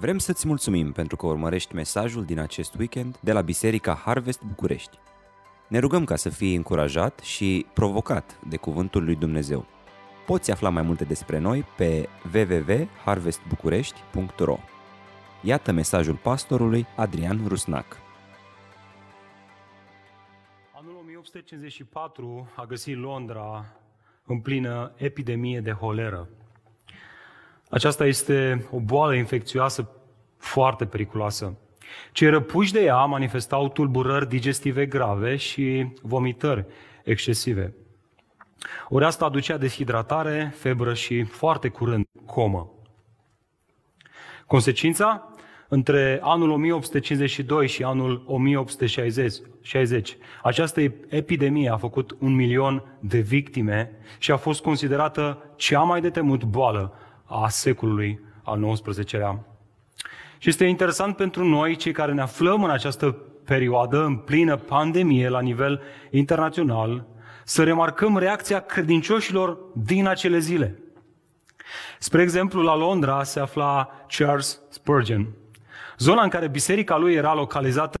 Vrem să-ți mulțumim pentru că urmărești mesajul din acest weekend de la Biserica Harvest București. Ne rugăm ca să fii încurajat și provocat de Cuvântul lui Dumnezeu. Poți afla mai multe despre noi pe www.harvestbucurești.ro Iată mesajul pastorului Adrian Rusnac. Anul 1854 a găsit Londra în plină epidemie de holeră. Aceasta este o boală infecțioasă foarte periculoasă. Cei răpuși de ea manifestau tulburări digestive grave și vomitări excesive. Ori asta aducea deshidratare, febră și foarte curând comă. Consecința? Între anul 1852 și anul 1860, această epidemie a făcut un milion de victime și a fost considerată cea mai de temut boală a secolului al XIX-lea. Și este interesant pentru noi, cei care ne aflăm în această perioadă, în plină pandemie la nivel internațional, să remarcăm reacția credincioșilor din acele zile. Spre exemplu, la Londra se afla Charles Spurgeon. Zona în care biserica lui era localizată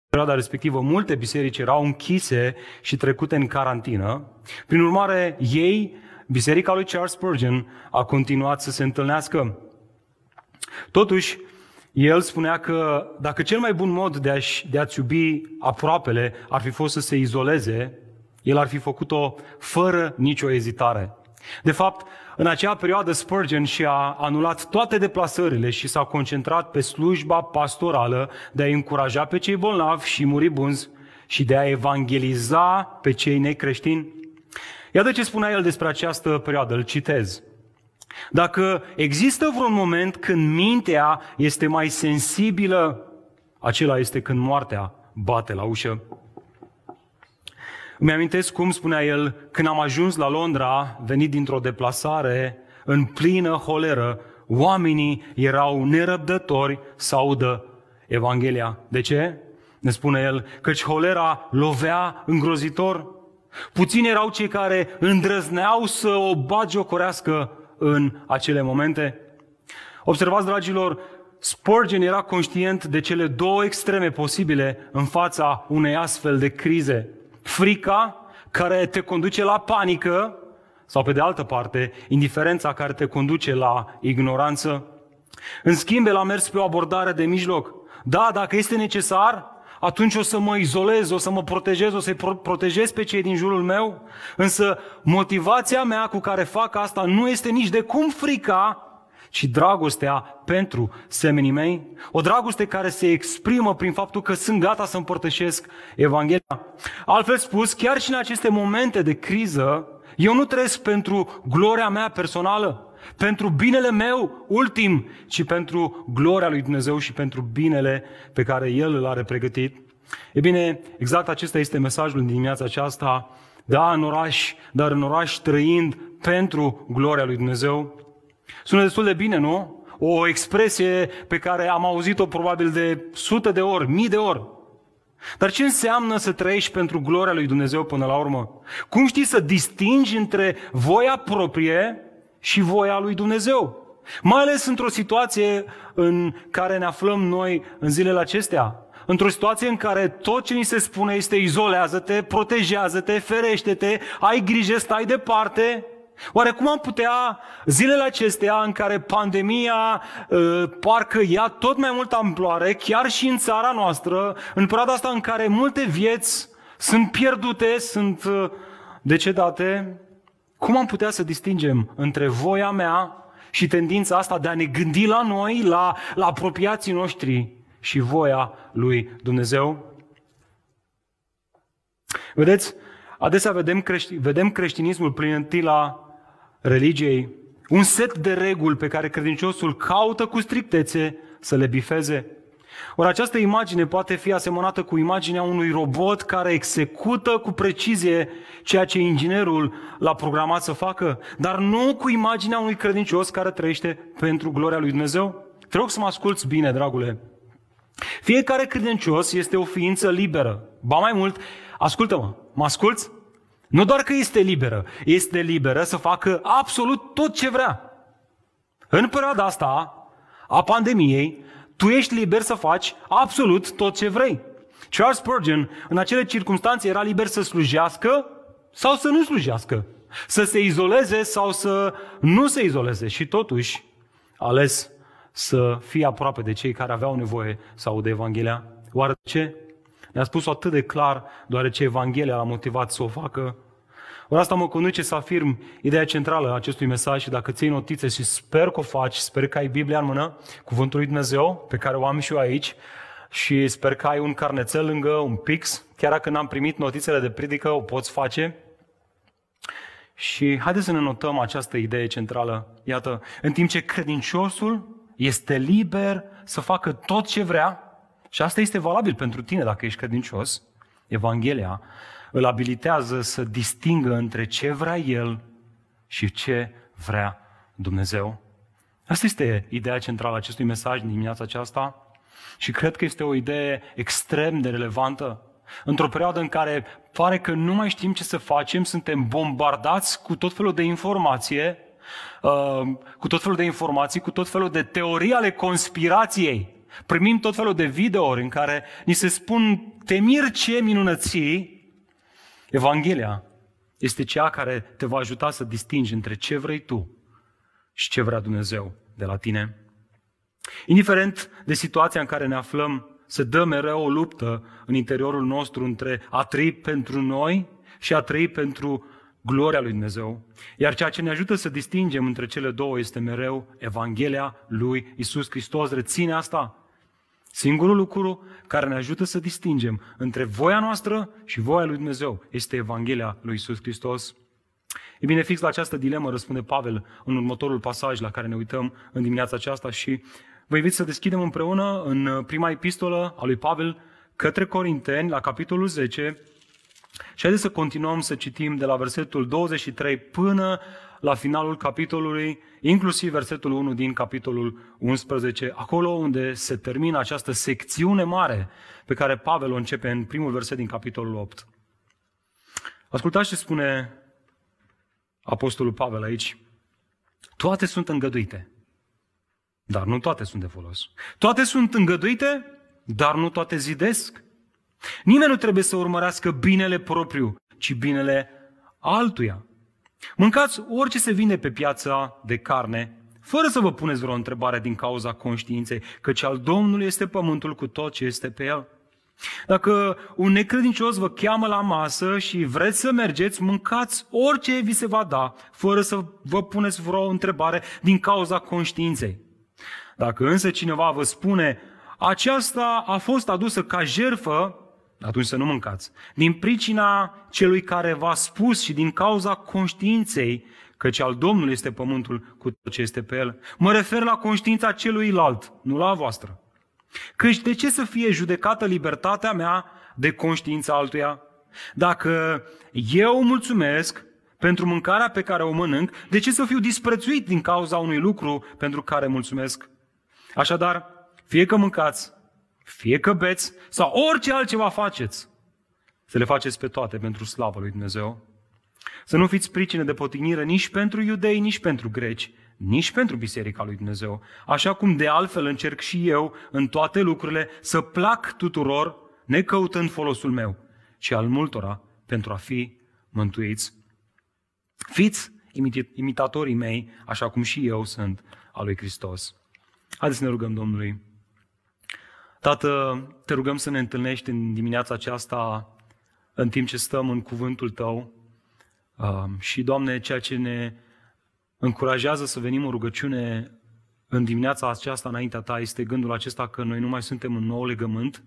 în perioada respectivă, multe biserici erau închise și trecute în carantină. Prin urmare, ei biserica lui Charles Spurgeon a continuat să se întâlnească. Totuși, el spunea că dacă cel mai bun mod de, a-și, de a-ți iubi aproapele ar fi fost să se izoleze, el ar fi făcut-o fără nicio ezitare. De fapt, în acea perioadă Spurgeon și-a anulat toate deplasările și s-a concentrat pe slujba pastorală de a încuraja pe cei bolnavi și muribunzi și de a evangeliza pe cei necreștini Iată ce spunea el despre această perioadă, îl citez. Dacă există vreun moment când mintea este mai sensibilă, acela este când moartea bate la ușă. Îmi amintesc cum spunea el, când am ajuns la Londra, venit dintr-o deplasare în plină holeră, oamenii erau nerăbdători să audă Evanghelia. De ce? Ne spune el, căci holera lovea îngrozitor Puțini erau cei care îndrăzneau să o bagiocorească în acele momente. Observați, dragilor, Spurgeon era conștient de cele două extreme posibile în fața unei astfel de crize. Frica, care te conduce la panică, sau pe de altă parte, indiferența care te conduce la ignoranță. În schimb, el a mers pe o abordare de mijloc. Da, dacă este necesar, atunci o să mă izolez, o să mă protejez, o să-i protejez pe cei din jurul meu. Însă motivația mea cu care fac asta nu este nici de cum frica, ci dragostea pentru semenii mei. O dragoste care se exprimă prin faptul că sunt gata să împărtășesc Evanghelia. Altfel spus, chiar și în aceste momente de criză, eu nu trăiesc pentru gloria mea personală, pentru binele meu ultim, ci pentru gloria lui Dumnezeu și pentru binele pe care El îl are pregătit. E bine, exact acesta este mesajul din dimineața aceasta. Da, în oraș, dar în oraș trăind pentru gloria lui Dumnezeu. Sună destul de bine, nu? O expresie pe care am auzit-o probabil de sute de ori, mii de ori. Dar ce înseamnă să trăiești pentru gloria lui Dumnezeu până la urmă? Cum știi să distingi între voia proprie și voia lui Dumnezeu. Mai ales într-o situație în care ne aflăm noi în zilele acestea. Într-o situație în care tot ce ni se spune este izolează-te, protejează-te, ferește-te, ai grijă, stai departe. Oare cum am putea zilele acestea în care pandemia uh, parcă ia tot mai multă amploare, chiar și în țara noastră, în perioada asta în care multe vieți sunt pierdute, sunt uh, decedate, cum am putea să distingem între voia mea și tendința asta de a ne gândi la noi, la, la apropiații noștri și voia lui Dumnezeu? Vedeți, adesea vedem, crești, vedem creștinismul prin întâi religiei, un set de reguli pe care credinciosul caută cu strictețe să le bifeze. Ori această imagine poate fi asemănată cu imaginea unui robot care execută cu precizie ceea ce inginerul l-a programat să facă, dar nu cu imaginea unui credincios care trăiește pentru gloria lui Dumnezeu. Te rog să mă asculți bine, dragule. Fiecare credincios este o ființă liberă. Ba mai mult, ascultă-mă, mă asculți? Nu doar că este liberă, este liberă să facă absolut tot ce vrea. În perioada asta a pandemiei, tu ești liber să faci absolut tot ce vrei. Charles Spurgeon, în acele circunstanțe, era liber să slujească sau să nu slujească. Să se izoleze sau să nu se izoleze. Și totuși, ales să fie aproape de cei care aveau nevoie să audă Evanghelia. Oare ce? Ne-a spus-o atât de clar, deoarece Evanghelia l-a motivat să o facă. Ori asta mă conduce să afirm ideea centrală a acestui mesaj și dacă ții notițe și sper că o faci, sper că ai Biblia în mână, Cuvântul lui Dumnezeu, pe care o am și eu aici, și sper că ai un carnețel lângă, un pix, chiar dacă n-am primit notițele de predică, o poți face. Și haideți să ne notăm această idee centrală. Iată, în timp ce credinciosul este liber să facă tot ce vrea, și asta este valabil pentru tine dacă ești credincios, Evanghelia îl abilitează să distingă între ce vrea el și ce vrea Dumnezeu. Asta este ideea centrală a acestui mesaj din dimineața aceasta și cred că este o idee extrem de relevantă. Într-o perioadă în care pare că nu mai știm ce să facem, suntem bombardați cu tot felul de informație, uh, cu tot felul de informații, cu tot felul de teorii ale conspirației. Primim tot felul de videouri în care ni se spun temir ce minunății. Evanghelia este cea care te va ajuta să distingi între ce vrei tu și ce vrea Dumnezeu de la tine. Indiferent de situația în care ne aflăm, se dă mereu o luptă în interiorul nostru între a trăi pentru noi și a trăi pentru gloria lui Dumnezeu. Iar ceea ce ne ajută să distingem între cele două este mereu Evanghelia lui Isus Hristos. Reține asta. Singurul lucru care ne ajută să distingem între voia noastră și voia lui Dumnezeu este Evanghelia lui Isus Hristos. E bine, fix la această dilemă răspunde Pavel în următorul pasaj la care ne uităm în dimineața aceasta și Vă invit să deschidem împreună în uh, prima epistolă a lui Pavel către Corinteni, la capitolul 10, și haideți să continuăm să citim de la versetul 23 până la finalul capitolului, inclusiv versetul 1 din capitolul 11, acolo unde se termină această secțiune mare pe care Pavel o începe în primul verset din capitolul 8. Ascultați ce spune Apostolul Pavel aici. Toate sunt îngăduite, dar nu toate sunt de folos. Toate sunt îngăduite, dar nu toate zidesc. Nimeni nu trebuie să urmărească binele propriu, ci binele altuia. Mâncați orice se vinde pe piața de carne, fără să vă puneți vreo întrebare din cauza conștiinței, căci al Domnului este pământul cu tot ce este pe el. Dacă un necredincios vă cheamă la masă și vreți să mergeți, mâncați orice vi se va da, fără să vă puneți vreo întrebare din cauza conștiinței. Dacă însă cineva vă spune, aceasta a fost adusă ca jerfă, atunci să nu mâncați. Din pricina celui care v-a spus și din cauza conștiinței, căci al Domnului este pământul cu tot ce este pe el. Mă refer la conștiința celuilalt, nu la voastră. Căci de ce să fie judecată libertatea mea de conștiința altuia? Dacă eu mulțumesc pentru mâncarea pe care o mănânc, de ce să fiu disprețuit din cauza unui lucru pentru care mulțumesc? Așadar, fie că mâncați, fie că beți sau orice altceva faceți, să le faceți pe toate pentru slavă lui Dumnezeu. Să nu fiți pricine de potignire nici pentru iudei, nici pentru greci, nici pentru Biserica lui Dumnezeu. Așa cum de altfel încerc și eu în toate lucrurile să plac tuturor, necăutând folosul meu, ci al multora pentru a fi mântuiți. Fiți imitatorii mei, așa cum și eu sunt al lui Hristos. Haideți să ne rugăm Domnului. Tată, te rugăm să ne întâlnești în dimineața aceasta în timp ce stăm în cuvântul Tău. Um, și, Doamne, ceea ce ne încurajează să venim în rugăciune în dimineața aceasta înaintea Ta este gândul acesta că noi nu mai suntem în nou legământ,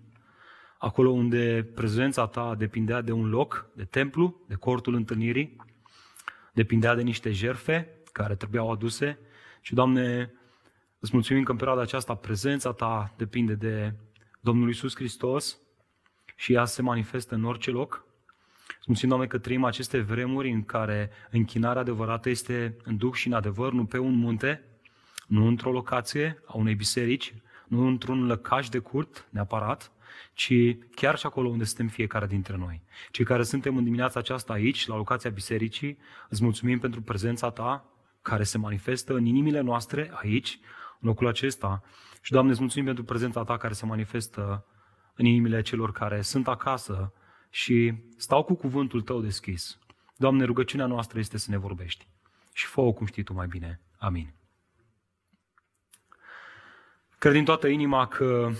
acolo unde prezența Ta depindea de un loc, de templu, de cortul întâlnirii, depindea de niște jerfe care trebuiau aduse. Și, Doamne, Îți mulțumim că în perioada aceasta prezența ta depinde de Domnul Isus Hristos și ea se manifestă în orice loc. Îți mulțumim, Doamne, că trăim aceste vremuri în care închinarea adevărată este în duh și în adevăr, nu pe un munte, nu într-o locație a unei biserici, nu într-un lăcaș de curt neapărat, ci chiar și acolo unde suntem fiecare dintre noi. Cei care suntem în dimineața aceasta aici, la locația bisericii, îți mulțumim pentru prezența ta, care se manifestă în inimile noastre aici, în locul acesta. Și, Doamne, îți mulțumim pentru prezența Ta care se manifestă în inimile celor care sunt acasă și stau cu cuvântul Tău deschis. Doamne, rugăciunea noastră este să ne vorbești. Și fă cum știi Tu mai bine. Amin. Cred din toată inima că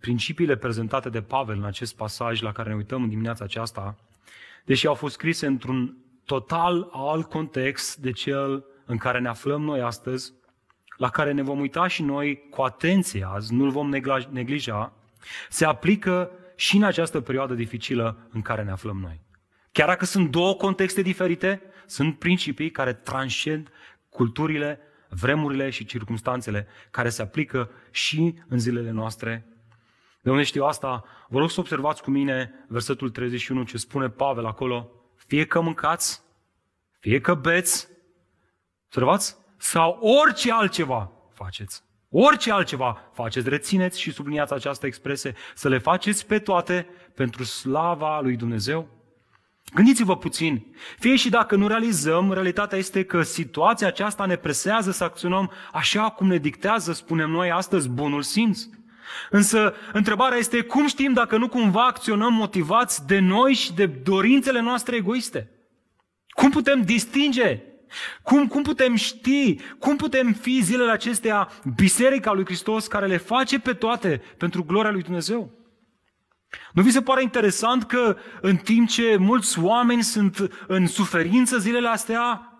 principiile prezentate de Pavel în acest pasaj la care ne uităm în dimineața aceasta, deși au fost scrise într-un total alt context de cel în care ne aflăm noi astăzi, la care ne vom uita și noi cu atenție azi, nu-l vom neglija, se aplică și în această perioadă dificilă în care ne aflăm noi. Chiar dacă sunt două contexte diferite, sunt principii care transcend culturile, vremurile și circumstanțele care se aplică și în zilele noastre. De unde știu asta? Vă rog să observați cu mine versetul 31 ce spune Pavel acolo. Fie că mâncați, fie că beți, observați? Sau orice altceva faceți. Orice altceva faceți, rețineți și subliniați această expresie, să le faceți pe toate pentru slava lui Dumnezeu. Gândiți-vă puțin, fie și dacă nu realizăm, realitatea este că situația aceasta ne presează să acționăm așa cum ne dictează, spunem noi astăzi, bunul simț. Însă, întrebarea este cum știm dacă nu cumva acționăm motivați de noi și de dorințele noastre egoiste? Cum putem distinge? Cum, cum putem ști? Cum putem fi zilele acestea Biserica lui Hristos care le face pe toate pentru gloria lui Dumnezeu? Nu vi se pare interesant că în timp ce mulți oameni sunt în suferință zilele astea,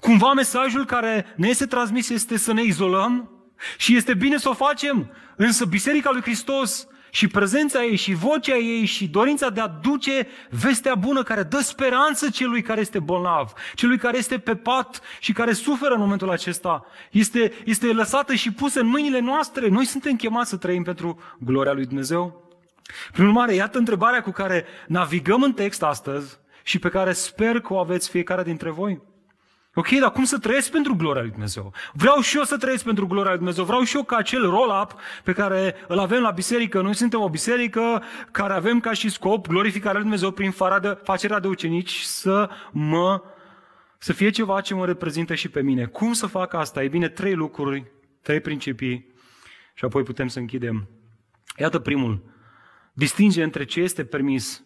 cumva mesajul care ne este transmis este să ne izolăm și este bine să o facem, însă Biserica lui Hristos și prezența ei și vocea ei și dorința de a duce vestea bună care dă speranță celui care este bolnav, celui care este pe pat și care suferă în momentul acesta, este, este lăsată și pusă în mâinile noastre. Noi suntem chemați să trăim pentru gloria lui Dumnezeu. Prin urmare, iată întrebarea cu care navigăm în text astăzi și pe care sper că o aveți fiecare dintre voi. Ok, dar cum să trăiesc pentru gloria lui Dumnezeu? Vreau și eu să trăiesc pentru gloria lui Dumnezeu. Vreau și eu ca acel roll-up pe care îl avem la biserică. Noi suntem o biserică care avem ca și scop glorificarea lui Dumnezeu prin de, facerea de ucenici să mă să fie ceva ce mă reprezintă și pe mine. Cum să fac asta? E bine, trei lucruri, trei principii și apoi putem să închidem. Iată primul. Distinge între ce este permis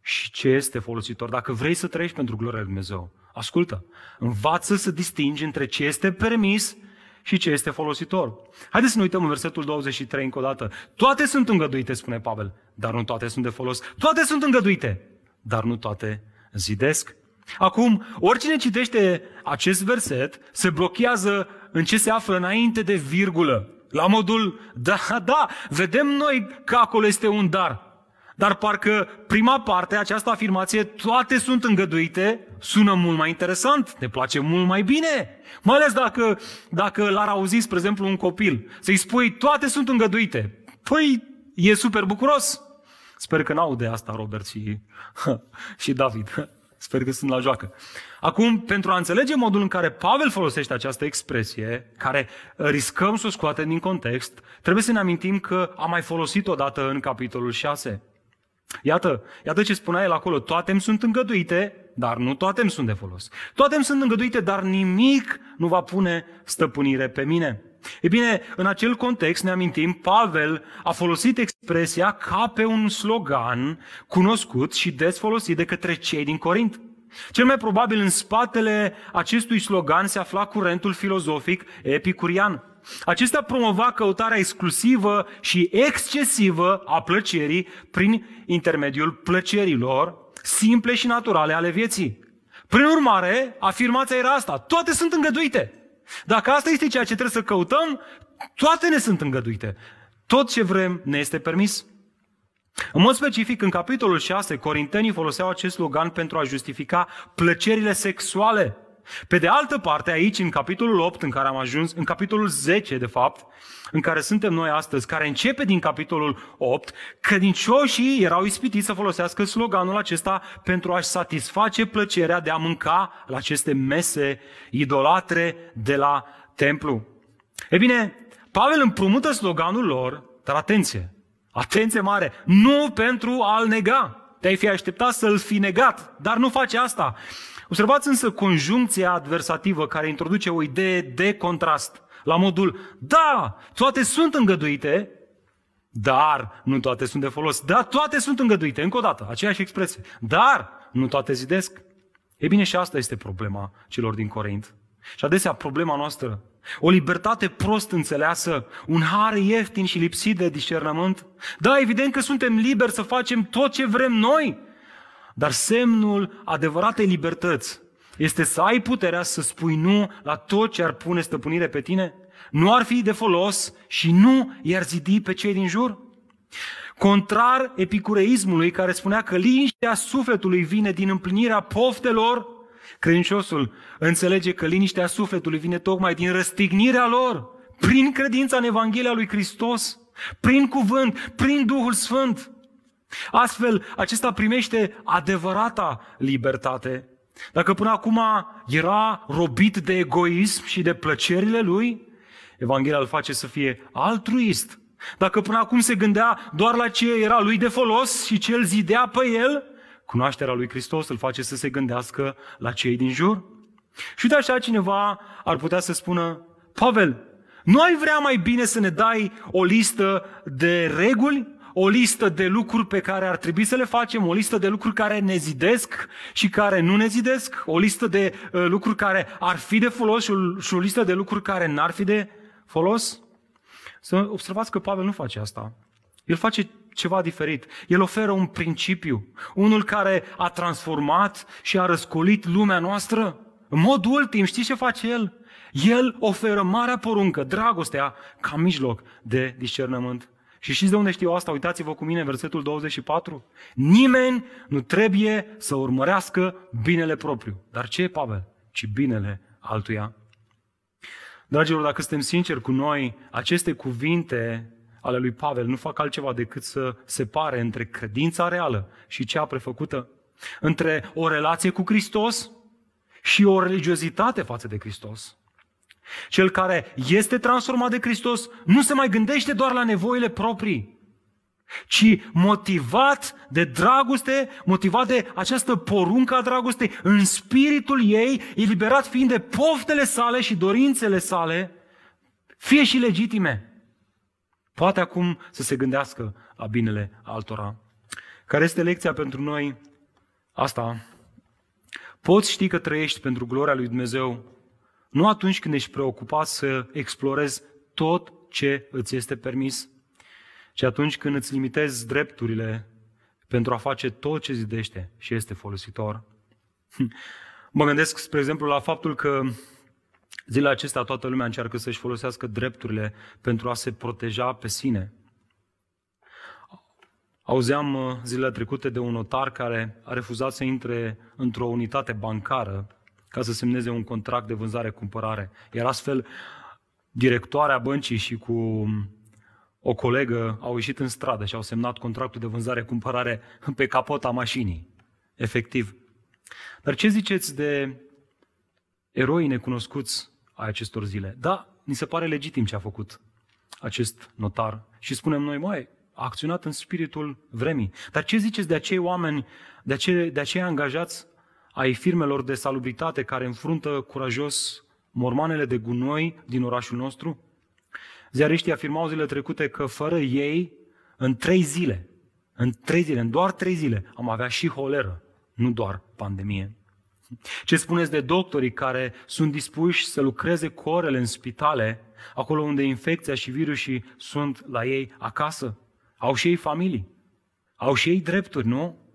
și ce este folositor. Dacă vrei să trăiești pentru gloria lui Dumnezeu, ascultă, învață să distingi între ce este permis și ce este folositor. Haideți să ne uităm în versetul 23 încă o dată. Toate sunt îngăduite, spune Pavel, dar nu toate sunt de folos. Toate sunt îngăduite, dar nu toate zidesc. Acum, oricine citește acest verset se blochează în ce se află înainte de virgulă. La modul, da, da, vedem noi că acolo este un dar. Dar parcă prima parte, această afirmație, toate sunt îngăduite, sună mult mai interesant, ne place mult mai bine. Mai ales dacă, dacă l-ar auzi, spre exemplu, un copil, să-i spui toate sunt îngăduite. Păi, e super bucuros. Sper că n-aude asta Robert și, și David. Sper că sunt la joacă. Acum, pentru a înțelege modul în care Pavel folosește această expresie, care riscăm să o scoatem din context, trebuie să ne amintim că a mai folosit odată în capitolul 6. Iată, iată ce spunea el acolo, toate îmi sunt îngăduite, dar nu toate îmi sunt de folos. Toate îmi sunt îngăduite, dar nimic nu va pune stăpânire pe mine. E bine, în acel context ne amintim, Pavel a folosit expresia ca pe un slogan cunoscut și des folosit de către cei din Corint. Cel mai probabil în spatele acestui slogan se afla curentul filozofic epicurian. Acesta promova căutarea exclusivă și excesivă a plăcerii prin intermediul plăcerilor simple și naturale ale vieții. Prin urmare, afirmația era asta. Toate sunt îngăduite. Dacă asta este ceea ce trebuie să căutăm, toate ne sunt îngăduite. Tot ce vrem ne este permis. În mod specific, în capitolul 6, corintenii foloseau acest slogan pentru a justifica plăcerile sexuale. Pe de altă parte, aici, în capitolul 8, în care am ajuns, în capitolul 10, de fapt, în care suntem noi astăzi, care începe din capitolul 8, credincioșii erau ispitiți să folosească sloganul acesta pentru a-și satisface plăcerea de a mânca la aceste mese idolatre de la templu. E bine, Pavel împrumută sloganul lor, dar atenție, atenție mare, nu pentru a-l nega. Te-ai fi așteptat să-l fi negat, dar nu face asta. Observați însă conjuncția adversativă care introduce o idee de contrast. La modul, da, toate sunt îngăduite, dar nu toate sunt de folos. Da, toate sunt îngăduite, încă o dată, aceeași expresie. Dar nu toate zidesc. E bine, și asta este problema celor din Corint. Și adesea problema noastră, o libertate prost înțeleasă, un har ieftin și lipsit de discernământ. Da, evident că suntem liberi să facem tot ce vrem noi, dar semnul adevăratei libertăți este să ai puterea să spui nu la tot ce ar pune stăpânire pe tine, nu ar fi de folos și nu i-ar zidi pe cei din jur. Contrar epicureismului care spunea că liniștea sufletului vine din împlinirea poftelor, credinciosul înțelege că liniștea sufletului vine tocmai din răstignirea lor, prin credința în Evanghelia lui Hristos, prin cuvânt, prin Duhul Sfânt. Astfel, acesta primește adevărata libertate. Dacă până acum era robit de egoism și de plăcerile lui, Evanghelia îl face să fie altruist. Dacă până acum se gândea doar la ce era lui de folos și ce îl zidea pe el, cunoașterea lui Hristos îl face să se gândească la cei din jur. Și de așa cineva ar putea să spună, Pavel, nu ai vrea mai bine să ne dai o listă de reguli o listă de lucruri pe care ar trebui să le facem, o listă de lucruri care ne zidesc și care nu ne zidesc, o listă de uh, lucruri care ar fi de folos și o, și o listă de lucruri care n-ar fi de folos. Să observați că Pavel nu face asta. El face ceva diferit. El oferă un principiu, unul care a transformat și a răscolit lumea noastră. În mod ultim, știți ce face el? El oferă marea poruncă, dragostea, ca mijloc de discernământ. Și știți de unde știu asta? Uitați-vă cu mine versetul 24. Nimeni nu trebuie să urmărească binele propriu. Dar ce e Pavel? Ci binele altuia. Dragilor, dacă suntem sinceri cu noi, aceste cuvinte ale lui Pavel nu fac altceva decât să separe între credința reală și cea prefăcută, între o relație cu Hristos și o religiozitate față de Hristos. Cel care este transformat de Hristos nu se mai gândește doar la nevoile proprii, ci motivat de dragoste, motivat de această poruncă a dragostei, în spiritul ei, eliberat fiind de poftele sale și dorințele sale, fie și legitime. Poate acum să se gândească la binele altora. Care este lecția pentru noi? Asta. Poți ști că trăiești pentru gloria lui Dumnezeu nu atunci când ești preocupat să explorezi tot ce îți este permis, ci atunci când îți limitezi drepturile pentru a face tot ce zidește și este folositor. Mă gândesc, spre exemplu, la faptul că zilele acestea toată lumea încearcă să-și folosească drepturile pentru a se proteja pe sine. Auzeam uh, zilele trecute de un notar care a refuzat să intre într-o unitate bancară ca să semneze un contract de vânzare-cumpărare. Iar astfel, directoarea băncii și cu o colegă au ieșit în stradă și au semnat contractul de vânzare-cumpărare pe capota mașinii. Efectiv. Dar ce ziceți de eroii necunoscuți ai acestor zile? Da, ni se pare legitim ce a făcut acest notar. Și spunem noi, mai a acționat în spiritul vremii. Dar ce ziceți de acei oameni, de acei, de acei angajați ai firmelor de salubritate care înfruntă curajos mormanele de gunoi din orașul nostru? Ziariștii afirmau zile trecute că fără ei, în trei zile, în trei zile, în doar trei zile, am avea și holeră, nu doar pandemie. Ce spuneți de doctorii care sunt dispuși să lucreze cu orele în spitale, acolo unde infecția și virusii sunt la ei acasă? Au și ei familii. Au și ei drepturi, nu?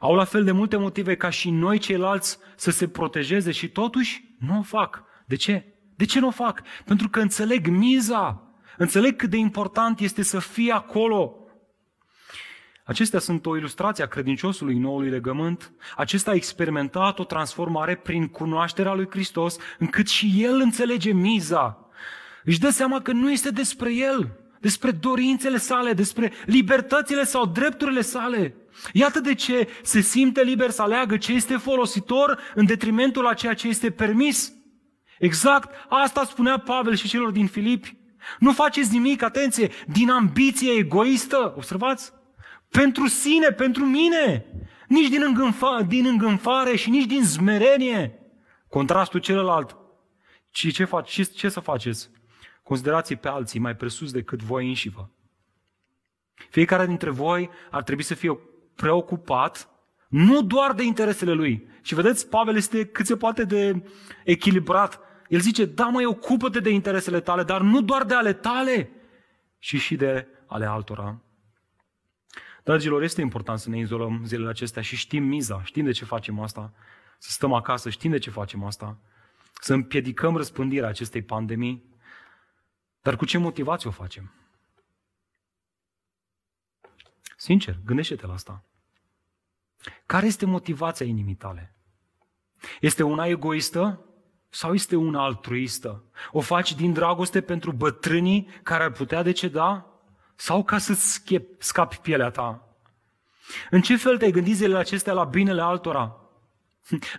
Au la fel de multe motive ca și noi ceilalți să se protejeze și totuși nu o fac. De ce? De ce nu o fac? Pentru că înțeleg miza, înțeleg cât de important este să fie acolo. Acestea sunt o ilustrație a credinciosului noului legământ. Acesta a experimentat o transformare prin cunoașterea lui Hristos, încât și el înțelege miza. Își dă seama că nu este despre el, despre dorințele sale, despre libertățile sau drepturile sale. Iată de ce se simte liber să aleagă ce este folositor în detrimentul a ceea ce este permis. Exact asta spunea Pavel și celor din Filipi. Nu faceți nimic, atenție, din ambiție egoistă, observați? Pentru sine, pentru mine. Nici din, îngânfa, din îngânfare și nici din zmerenie. Contrastul celălalt. Și ce, faci, ce, ce să faceți? Considerați pe alții mai presus decât voi înșivă. Fiecare dintre voi ar trebui să fie preocupat nu doar de interesele lui. Și vedeți, Pavel este cât se poate de echilibrat. El zice, da măi, ocupă-te de interesele tale, dar nu doar de ale tale, ci și de ale altora. Dragilor, este important să ne izolăm zilele acestea și știm miza, știm de ce facem asta, să stăm acasă, știm de ce facem asta, să împiedicăm răspândirea acestei pandemii, dar cu ce motivație o facem? Sincer, gândește-te la asta. Care este motivația inimii tale? Este una egoistă sau este una altruistă? O faci din dragoste pentru bătrânii care ar putea deceda sau ca să scapi pielea ta? În ce fel te-ai gândit zilele acestea la binele altora?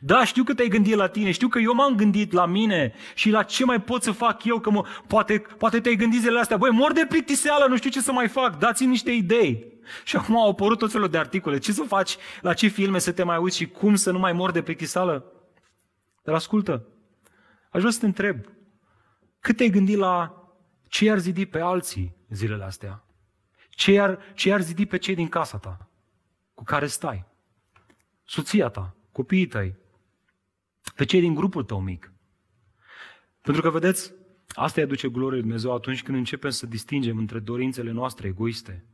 Da, știu că te-ai gândit la tine, știu că eu m-am gândit la mine și la ce mai pot să fac eu, că mă, poate, poate te-ai gândit zilele astea, băi, mor de plictiseală, nu știu ce să mai fac, dați-mi niște idei. Și acum au apărut tot felul de articole, ce să faci, la ce filme să te mai uiți și cum să nu mai mor de plictiseală. Dar ascultă, aș vrea să te întreb, cât te-ai gândit la ce i-ar zidi pe alții zilele astea? Ce i-ar, ce i-ar zidi pe cei din casa ta cu care stai? Soția ta, copiii tăi, pe cei din grupul tău mic. Pentru că, vedeți, asta îi aduce glorie lui Dumnezeu atunci când începem să distingem între dorințele noastre egoiste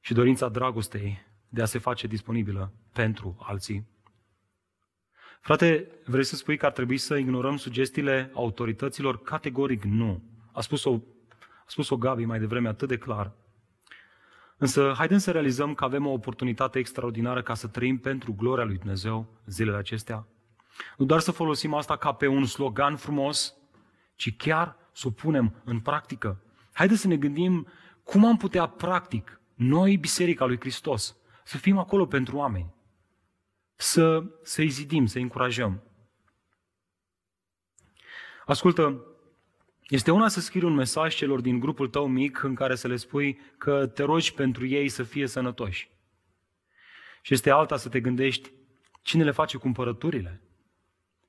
și dorința dragostei de a se face disponibilă pentru alții. Frate, vrei să spui că ar trebui să ignorăm sugestiile autorităților? Categoric nu. A spus-o, a spus-o Gabi mai devreme atât de clar. Însă, haideți să realizăm că avem o oportunitate extraordinară ca să trăim pentru gloria lui Dumnezeu zilele acestea. Nu doar să folosim asta ca pe un slogan frumos, ci chiar să o punem în practică. Haideți să ne gândim cum am putea practic, noi, Biserica lui Hristos, să fim acolo pentru oameni, să, să-i zidim, să-i încurajăm. Ascultă, este una să scrii un mesaj celor din grupul tău mic în care să le spui că te rogi pentru ei să fie sănătoși. Și este alta să te gândești cine le face cumpărăturile.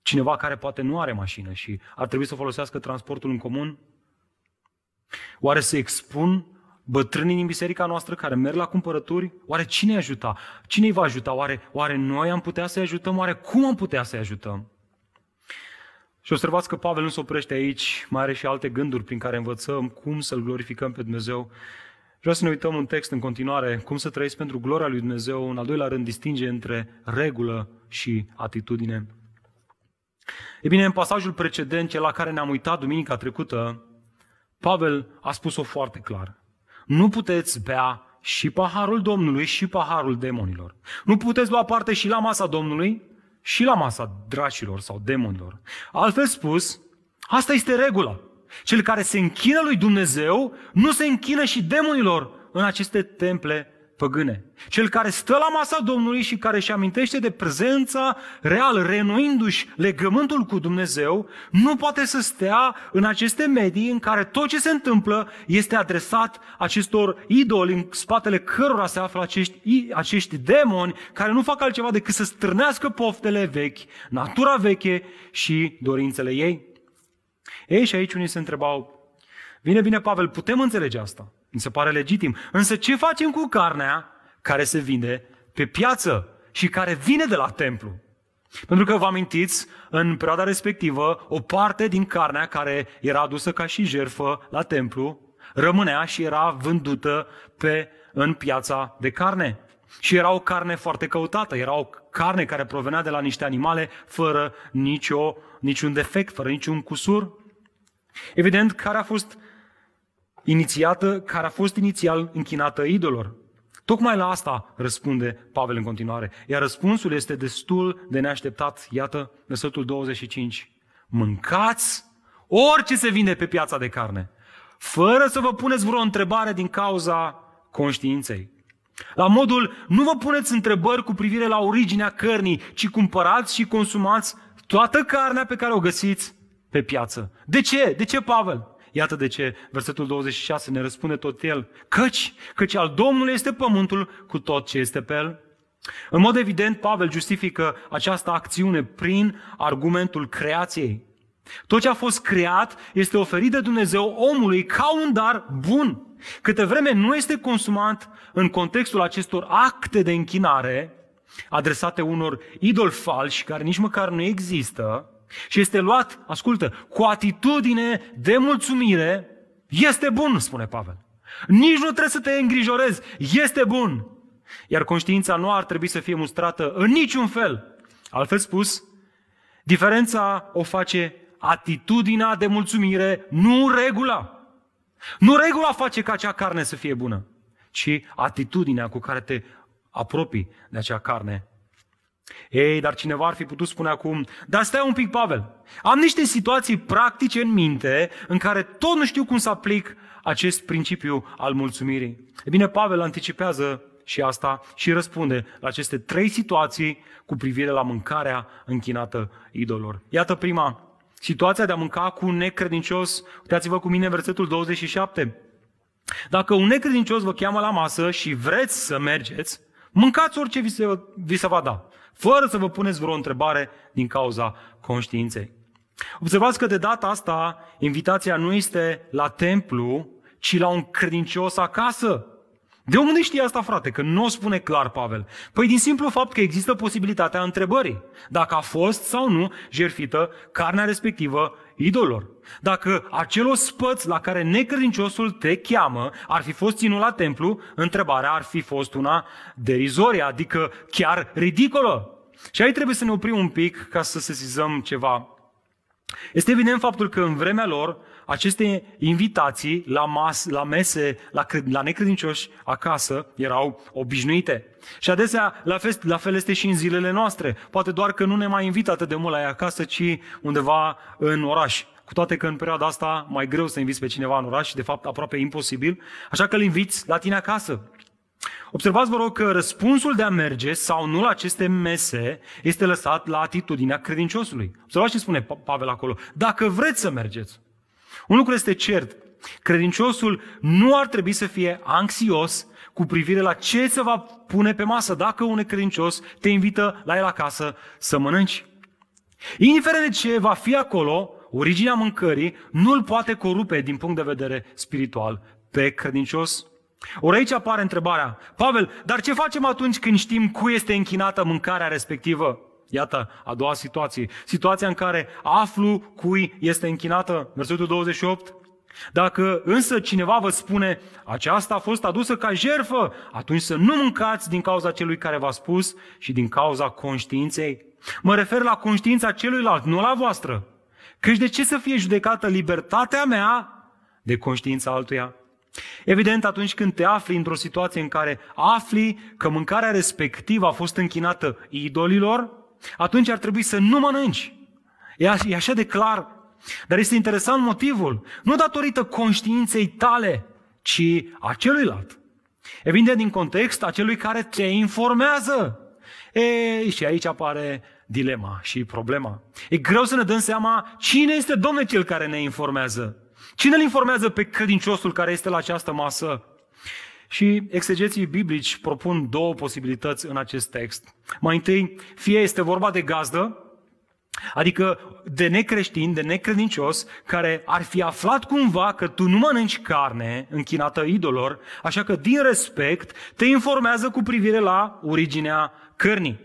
Cineva care poate nu are mașină și ar trebui să folosească transportul în comun? Oare să expun bătrânii din biserica noastră care merg la cumpărături? Oare cine ajuta? Cine îi va ajuta? Oare, oare noi am putea să-i ajutăm? Oare cum am putea să-i ajutăm? Și observați că Pavel nu se oprește aici, mai are și alte gânduri prin care învățăm cum să-L glorificăm pe Dumnezeu. Vreau să ne uităm un text în continuare, cum să trăiesc pentru gloria lui Dumnezeu, în al doilea rând distinge între regulă și atitudine. E bine, în pasajul precedent, cel la care ne-am uitat duminica trecută, Pavel a spus-o foarte clar. Nu puteți bea și paharul Domnului și paharul demonilor. Nu puteți lua parte și la masa Domnului și la masa dracilor sau demonilor. Altfel spus, asta este regula. Cel care se închină lui Dumnezeu nu se închină și demonilor în aceste temple păgâne. Cel care stă la masa Domnului și care își amintește de prezența reală, renuindu-și legământul cu Dumnezeu, nu poate să stea în aceste medii în care tot ce se întâmplă este adresat acestor idoli în spatele cărora se află acești, acești demoni care nu fac altceva decât să strânească poftele vechi, natura veche și dorințele ei. Ei, și aici unii se întrebau, Bine, bine, Pavel, putem înțelege asta. Mi se pare legitim. Însă ce facem cu carnea care se vinde pe piață și care vine de la templu? Pentru că vă amintiți, în perioada respectivă, o parte din carnea care era adusă ca și jerfă la templu, rămânea și era vândută pe, în piața de carne. Și era o carne foarte căutată, era o carne care provenea de la niște animale fără nicio, niciun defect, fără niciun cusur. Evident, care a fost inițiată, care a fost inițial închinată idolor. Tocmai la asta răspunde Pavel în continuare. Iar răspunsul este destul de neașteptat. Iată, versetul 25. Mâncați orice se vinde pe piața de carne, fără să vă puneți vreo întrebare din cauza conștiinței. La modul, nu vă puneți întrebări cu privire la originea cărnii, ci cumpărați și consumați toată carnea pe care o găsiți pe piață. De ce? De ce, Pavel? Iată de ce versetul 26 ne răspunde tot el. Căci, căci al Domnului este pământul cu tot ce este pe el. În mod evident, Pavel justifică această acțiune prin argumentul creației. Tot ce a fost creat este oferit de Dumnezeu omului ca un dar bun. Câte vreme nu este consumat în contextul acestor acte de închinare adresate unor idoli falși care nici măcar nu există și este luat, ascultă, cu atitudine de mulțumire, este bun, spune Pavel. Nici nu trebuie să te îngrijorezi, este bun. Iar conștiința nu ar trebui să fie mustrată în niciun fel. Altfel spus, diferența o face atitudinea de mulțumire, nu regula. Nu regula face ca acea carne să fie bună, ci atitudinea cu care te apropii de acea carne. Ei, dar cineva ar fi putut spune acum, dar stai un pic, Pavel, am niște situații practice în minte în care tot nu știu cum să aplic acest principiu al mulțumirii. E bine, Pavel anticipează și asta și răspunde la aceste trei situații cu privire la mâncarea închinată idolor. Iată prima, situația de a mânca cu un necredincios. Uitați-vă cu mine versetul 27. Dacă un necredincios vă cheamă la masă și vreți să mergeți, mâncați orice vi se, vi se va da, fără să vă puneți vreo întrebare din cauza conștiinței. Observați că de data asta invitația nu este la templu, ci la un credincios acasă. De unde știi asta, frate? Că nu o spune clar Pavel. Păi din simplu fapt că există posibilitatea întrebării. Dacă a fost sau nu jerfită carnea respectivă idolor. Dacă acel ospăț la care necredinciosul te cheamă ar fi fost ținut la templu, întrebarea ar fi fost una derizorie, adică chiar ridicolă. Și aici trebuie să ne oprim un pic ca să sesizăm ceva. Este evident faptul că în vremea lor aceste invitații la, mas, la mese, la, la necredincioși acasă erau obișnuite. Și adesea, la, fel, la fel este și în zilele noastre. Poate doar că nu ne mai invită atât de mult la ea acasă, ci undeva în oraș. Cu toate că în perioada asta mai greu să inviți pe cineva în oraș și de fapt aproape imposibil, așa că îl inviți la tine acasă. Observați, vă rog, că răspunsul de a merge sau nu la aceste mese este lăsat la atitudinea credinciosului. Observați ce spune Pavel acolo. Dacă vreți să mergeți. Un lucru este cert. Credinciosul nu ar trebui să fie anxios cu privire la ce se va pune pe masă dacă un credincios te invită la el acasă să mănânci. Indiferent de ce va fi acolo, originea mâncării nu îl poate corupe din punct de vedere spiritual pe credincios. Ori aici apare întrebarea, Pavel, dar ce facem atunci când știm cui este închinată mâncarea respectivă? Iată a doua situație. Situația în care aflu cui este închinată. Versetul 28. Dacă însă cineva vă spune, aceasta a fost adusă ca jerfă, atunci să nu mâncați din cauza celui care v-a spus și din cauza conștiinței. Mă refer la conștiința celuilalt, nu la voastră. Căci de ce să fie judecată libertatea mea de conștiința altuia? Evident, atunci când te afli într-o situație în care afli că mâncarea respectivă a fost închinată idolilor, atunci ar trebui să nu mănânci. E așa de clar. Dar este interesant motivul. Nu datorită conștiinței tale, ci a celuilalt. Evident, din context, a celui care te informează. E, și aici apare dilema și problema. E greu să ne dăm seama cine este Domnul cel care ne informează. Cine îl informează pe credinciosul care este la această masă? Și exegeții biblici propun două posibilități în acest text. Mai întâi, fie este vorba de gazdă, adică de necreștin, de necredincios, care ar fi aflat cumva că tu nu mănânci carne închinată idolor, așa că din respect te informează cu privire la originea cărnii.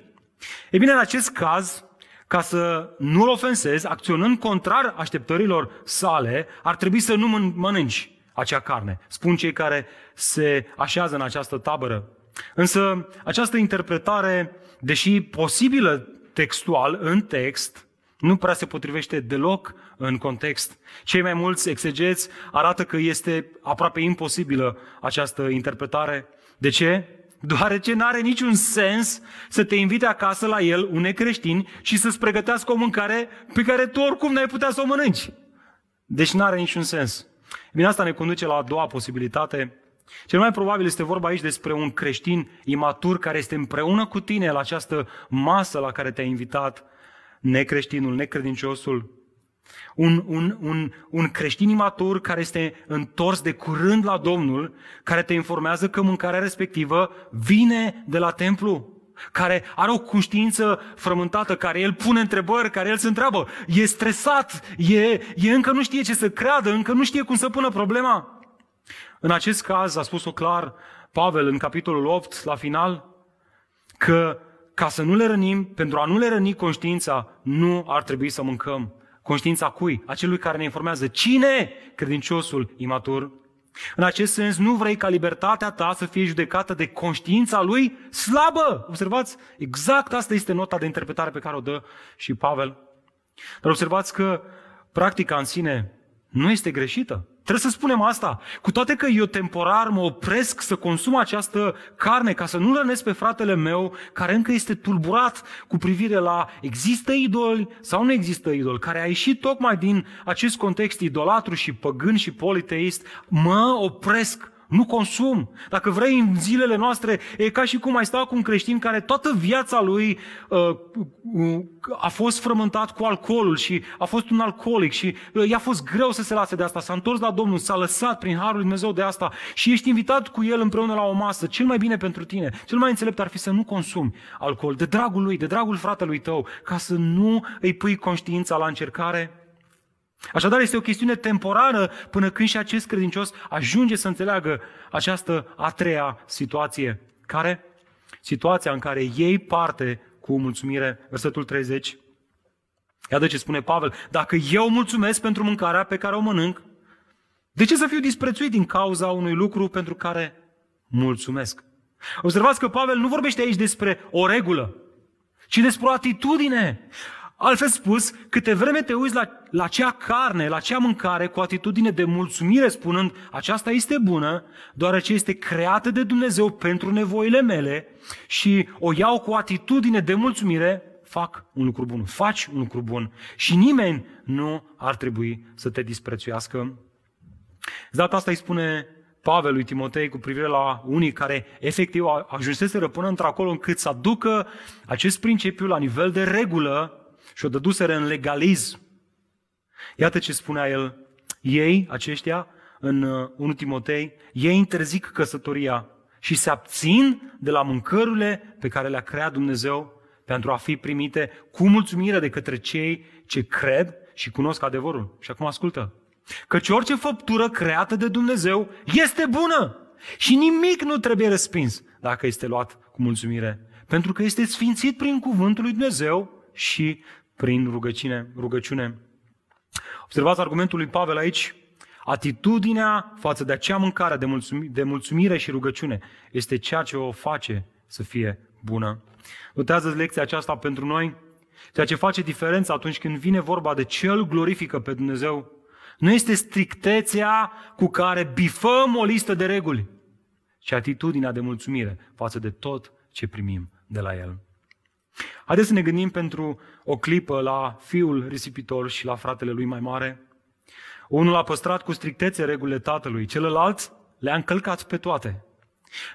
E bine, în acest caz, ca să nu-l ofensezi, acționând contrar așteptărilor sale, ar trebui să nu mănânci acea carne. Spun cei care se așează în această tabără. Însă această interpretare, deși posibilă textual în text, nu prea se potrivește deloc în context. Cei mai mulți exegeți arată că este aproape imposibilă această interpretare. De ce? Deoarece nu are niciun sens să te invite acasă la el, un necreștin, și să-ți pregătească o mâncare pe care tu oricum n-ai putea să o mănânci. Deci nu are niciun sens. Bine, asta ne conduce la a doua posibilitate. Cel mai probabil este vorba aici despre un creștin imatur care este împreună cu tine la această masă la care te-a invitat necreștinul, necredinciosul. Un, un, un, un creștin imatur care este întors de curând la Domnul, care te informează că mâncarea respectivă vine de la templu. care are o conștiință frământată, care el pune întrebări, care el se întreabă, e stresat, e, e încă nu știe ce să creadă, încă nu știe cum să pună problema. În acest caz, a spus-o clar Pavel în capitolul 8, la final, că ca să nu le rănim, pentru a nu le răni conștiința, nu ar trebui să mâncăm. Conștiința cui? Acelui care ne informează. Cine? Credinciosul imatur. În acest sens, nu vrei ca libertatea ta să fie judecată de conștiința lui slabă. Observați? Exact asta este nota de interpretare pe care o dă și Pavel. Dar observați că practica în sine nu este greșită. Trebuie să spunem asta. Cu toate că eu temporar mă opresc să consum această carne ca să nu rănesc pe fratele meu care încă este tulburat cu privire la există idoli sau nu există idoli, care a ieșit tocmai din acest context idolatru și păgân și politeist, mă opresc nu consum. Dacă vrei, în zilele noastre, e ca și cum ai sta cu un creștin care toată viața lui uh, uh, a fost frământat cu alcoolul și a fost un alcoolic și uh, i-a fost greu să se lase de asta. S-a întors la Domnul, s-a lăsat prin Harul lui Dumnezeu de asta și ești invitat cu el împreună la o masă. Cel mai bine pentru tine, cel mai înțelept ar fi să nu consumi alcool, de dragul lui, de dragul fratelui tău, ca să nu îi pui conștiința la încercare Așadar, este o chestiune temporară până când și acest credincios ajunge să înțeleagă această a treia situație. Care? Situația în care ei parte cu mulțumire. Versetul 30. Iată ce spune Pavel. Dacă eu mulțumesc pentru mâncarea pe care o mănânc, de ce să fiu disprețuit din cauza unui lucru pentru care mulțumesc? Observați că Pavel nu vorbește aici despre o regulă, ci despre o atitudine. Altfel spus, câte vreme te uiți la, la acea carne, la acea mâncare cu atitudine de mulțumire, spunând aceasta este bună, deoarece este creată de Dumnezeu pentru nevoile mele și o iau cu atitudine de mulțumire, fac un lucru bun, faci un lucru bun și nimeni nu ar trebui să te disprețuiască. De data asta îi spune Pavel lui Timotei cu privire la unii care efectiv ajunseseră până într-acolo încât să aducă acest principiu la nivel de regulă și o dăduseră în legalism. Iată ce spunea el. Ei, aceștia, în 1 uh, Timotei, ei interzic căsătoria și se abțin de la mâncărurile pe care le-a creat Dumnezeu pentru a fi primite cu mulțumire de către cei ce cred și cunosc adevărul. Și acum ascultă. Căci orice făptură creată de Dumnezeu este bună și nimic nu trebuie respins dacă este luat cu mulțumire. Pentru că este sfințit prin cuvântul lui Dumnezeu și prin rugăciune. rugăciune. Observați argumentul lui Pavel aici. Atitudinea față de acea mâncare de, mulțumire, de mulțumire și rugăciune este ceea ce o face să fie bună. Notează lecția aceasta pentru noi. Ceea ce face diferența atunci când vine vorba de cel glorifică pe Dumnezeu nu este strictețea cu care bifăm o listă de reguli, ci atitudinea de mulțumire față de tot ce primim de la El. Haideți să ne gândim pentru o clipă la fiul risipitor și la fratele lui mai mare. Unul a păstrat cu strictețe regulile tatălui, celălalt le-a încălcat pe toate.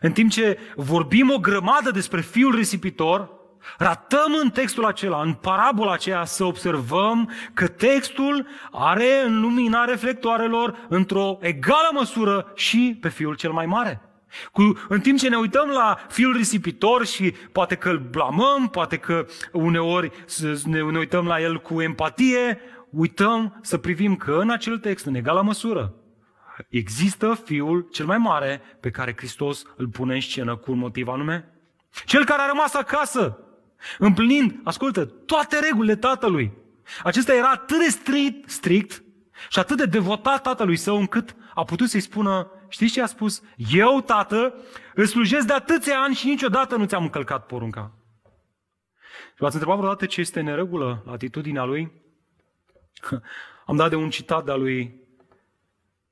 În timp ce vorbim o grămadă despre fiul risipitor, ratăm în textul acela, în parabola aceea, să observăm că textul are în lumina reflectoarelor într-o egală măsură și pe fiul cel mai mare. Cu, în timp ce ne uităm la fiul risipitor și poate că îl blamăm, poate că uneori ne, ne uităm la el cu empatie, uităm să privim că în acel text, în egală măsură, există fiul cel mai mare pe care Hristos îl pune în scenă cu un motiv anume. Cel care a rămas acasă, împlinind, ascultă, toate regulile tatălui. Acesta era atât de strict, strict și atât de devotat tatălui său încât a putut să-i spună Știți ce a spus? Eu, tată, îți slujesc de atâția ani și niciodată nu ți-am încălcat porunca. Și v-ați întrebat vreodată ce este în regulă la atitudinea lui? Am dat de un citat de-a lui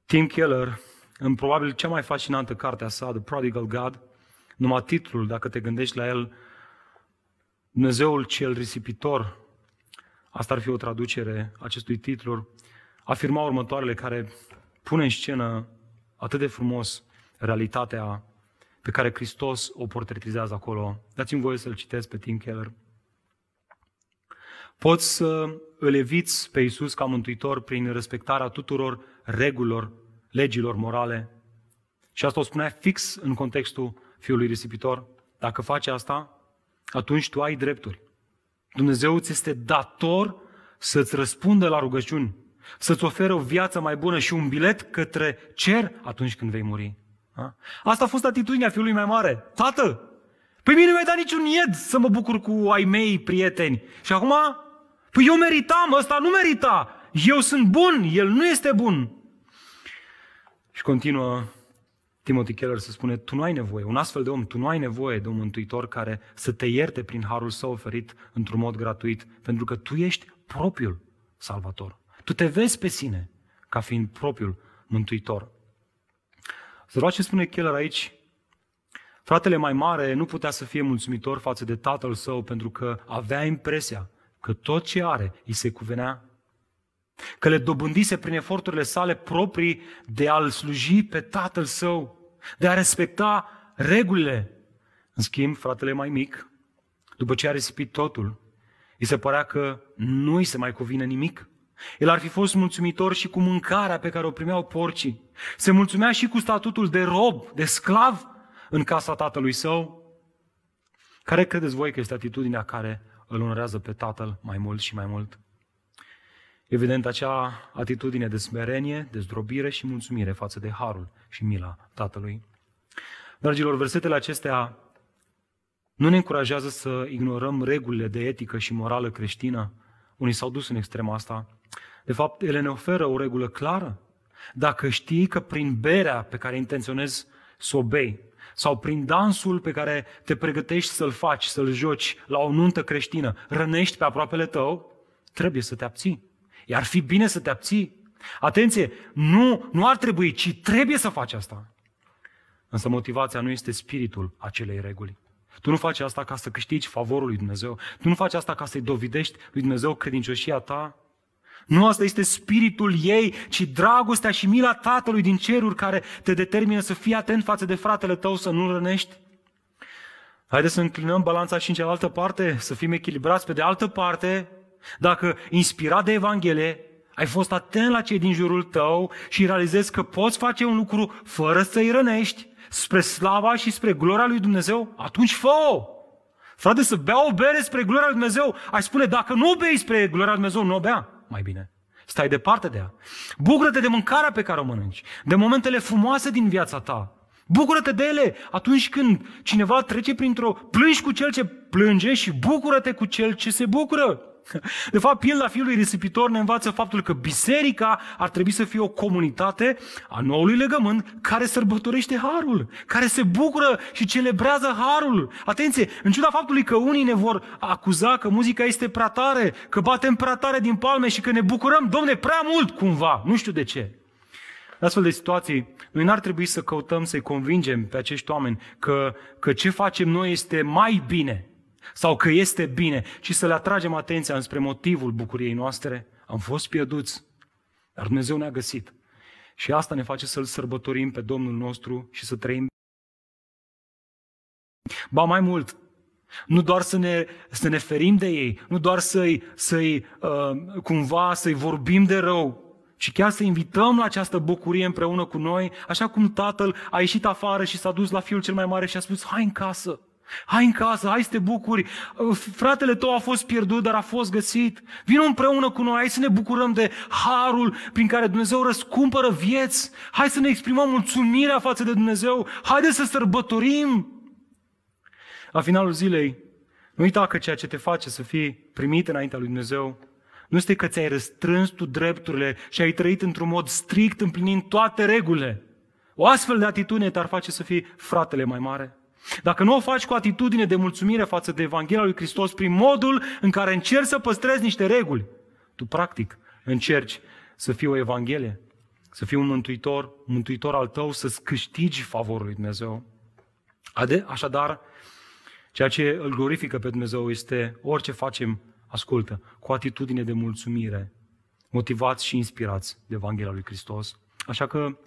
Tim Keller, în probabil cea mai fascinantă carte a sa, The Prodigal God, numai titlul, dacă te gândești la el, Dumnezeul cel risipitor, asta ar fi o traducere acestui titlu, afirma următoarele care pune în scenă atât de frumos realitatea pe care Hristos o portretizează acolo. Dați-mi voie să-l citesc pe Tim Keller. Poți să îl eviți pe Iisus ca mântuitor prin respectarea tuturor regulilor, legilor morale. Și asta o spunea fix în contextul fiului risipitor. Dacă faci asta, atunci tu ai drepturi. Dumnezeu ți este dator să-ți răspundă la rugăciuni, să-ți oferă o viață mai bună și un bilet către cer atunci când vei muri. Da? Asta a fost atitudinea fiului mai mare. Tată, păi mine nu mi-ai dat niciun ied să mă bucur cu ai mei prieteni. Și acum, păi eu meritam, ăsta nu merita. Eu sunt bun, el nu este bun. Și continuă Timothy Keller să spune, tu nu ai nevoie, un astfel de om, tu nu ai nevoie de un mântuitor care să te ierte prin harul său oferit într-un mod gratuit, pentru că tu ești propriul salvator. Tu te vezi pe sine ca fiind propriul mântuitor. Să ce spune Keller aici, fratele mai mare nu putea să fie mulțumitor față de tatăl său pentru că avea impresia că tot ce are îi se cuvenea că le dobândise prin eforturile sale proprii de a-l sluji pe tatăl său de a respecta regulile. În schimb, fratele mai mic, după ce a risipit totul, îi se părea că nu îi se mai cuvine nimic. El ar fi fost mulțumitor și cu mâncarea pe care o primeau porcii. Se mulțumea și cu statutul de rob, de sclav în casa tatălui său. Care credeți voi că este atitudinea care îl onorează pe tatăl mai mult și mai mult? Evident, acea atitudine de smerenie, de zdrobire și mulțumire față de harul și mila Tatălui. Dragilor, versetele acestea nu ne încurajează să ignorăm regulile de etică și morală creștină. Unii s-au dus în extrema asta. De fapt, ele ne oferă o regulă clară. Dacă știi că prin berea pe care intenționezi să o bei, sau prin dansul pe care te pregătești să-l faci, să-l joci la o nuntă creștină, rănești pe aproapele tău, trebuie să te abții. Iar fi bine să te abții. Atenție, nu, nu ar trebui, ci trebuie să faci asta. Însă motivația nu este spiritul acelei reguli. Tu nu faci asta ca să câștigi favorul lui Dumnezeu. Tu nu faci asta ca să-i dovedești lui Dumnezeu credincioșia ta. Nu asta este spiritul ei, ci dragostea și mila Tatălui din ceruri care te determină să fii atent față de fratele tău, să nu rănești. Haideți să înclinăm balanța și în cealaltă parte, să fim echilibrați. Pe de altă parte, dacă, inspirat de Evanghelie, ai fost atent la cei din jurul tău și realizezi că poți face un lucru fără să-i rănești, spre slava și spre gloria lui Dumnezeu, atunci fă Frate, să bea o bere spre gloria lui Dumnezeu, ai spune, dacă nu bei spre gloria lui Dumnezeu, nu o bea. Mai bine. Stai departe de ea. Bucură-te de mâncarea pe care o mănânci, de momentele frumoase din viața ta. Bucură-te de ele atunci când cineva trece printr-o... Plângi cu cel ce plânge și bucură-te cu cel ce se bucură. De fapt, pilda fiului risipitor ne învață faptul că biserica ar trebui să fie o comunitate a noului legământ care sărbătorește harul, care se bucură și celebrează harul. Atenție, în ciuda faptului că unii ne vor acuza că muzica este prea tare, că batem prea tare din palme și că ne bucurăm, domne, prea mult cumva, nu știu de ce. În astfel de situații, noi n-ar trebui să căutăm să-i convingem pe acești oameni că, că ce facem noi este mai bine, sau că este bine, ci să le atragem atenția înspre motivul bucuriei noastre. Am fost pierduți, dar Dumnezeu ne-a găsit. Și asta ne face să-L sărbătorim pe Domnul nostru și să trăim. Ba mai mult, nu doar să ne, să ne ferim de ei, nu doar să-i, să-i uh, cumva să-i vorbim de rău, ci chiar să invităm la această bucurie împreună cu noi, așa cum tatăl a ieșit afară și s-a dus la fiul cel mai mare și a spus, hai în casă, Hai în casă, hai să te bucuri. Fratele tău a fost pierdut, dar a fost găsit. Vino împreună cu noi, hai să ne bucurăm de harul prin care Dumnezeu răscumpără vieți. Hai să ne exprimăm mulțumirea față de Dumnezeu. Haide să sărbătorim. La finalul zilei, nu uita că ceea ce te face să fii primit înaintea lui Dumnezeu nu este că ți-ai răstrâns tu drepturile și ai trăit într-un mod strict împlinind toate regulile. O astfel de atitudine te-ar face să fii fratele mai mare. Dacă nu o faci cu atitudine de mulțumire față de Evanghelia lui Hristos prin modul în care încerci să păstrezi niște reguli, tu practic încerci să fii o Evanghelie, să fii un mântuitor, un mântuitor al tău, să-ți câștigi favorul lui Dumnezeu. Așadar, ceea ce îl glorifică pe Dumnezeu este orice facem, ascultă, cu atitudine de mulțumire, motivați și inspirați de Evanghelia lui Hristos. Așa că,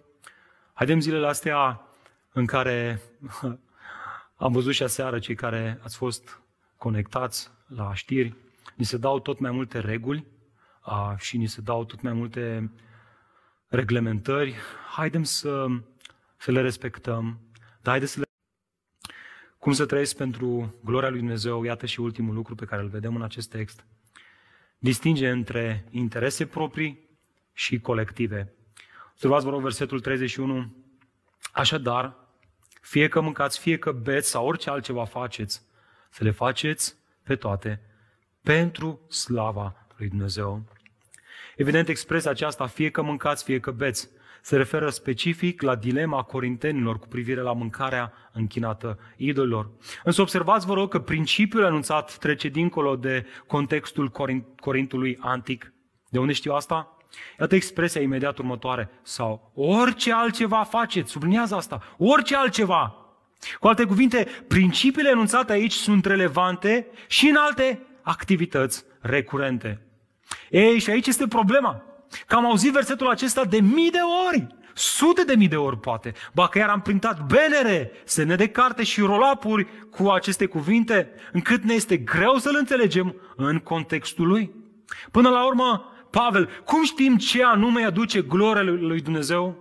haidem zilele astea în care Am văzut și aseară cei care ați fost conectați la știri, ni se dau tot mai multe reguli a, și ni se dau tot mai multe reglementări. Haidem să, să le respectăm, dar haideți să le Cum să trăiesc pentru gloria lui Dumnezeu? Iată și ultimul lucru pe care îl vedem în acest text. Distinge între interese proprii și colective. Observați, vă rog, versetul 31. Așadar, fie că mâncați, fie că beți sau orice altceva faceți, să le faceți pe toate pentru slava lui Dumnezeu. Evident, expresia aceasta, fie că mâncați, fie că beți, se referă specific la dilema corintenilor cu privire la mâncarea închinată idolilor. Însă observați, vă rog, că principiul anunțat trece dincolo de contextul Corintului antic. De unde știu asta? Iată expresia imediat următoare. Sau orice altceva faceți, subliniază asta, orice altceva. Cu alte cuvinte, principiile enunțate aici sunt relevante și în alte activități recurente. Ei, și aici este problema. Că am auzit versetul acesta de mii de ori, sute de mii de ori poate. Ba că iar am printat benere, semne de carte și rolapuri cu aceste cuvinte, încât ne este greu să-l înțelegem în contextul lui. Până la urmă, Pavel, cum știm ce anume aduce gloria lui Dumnezeu?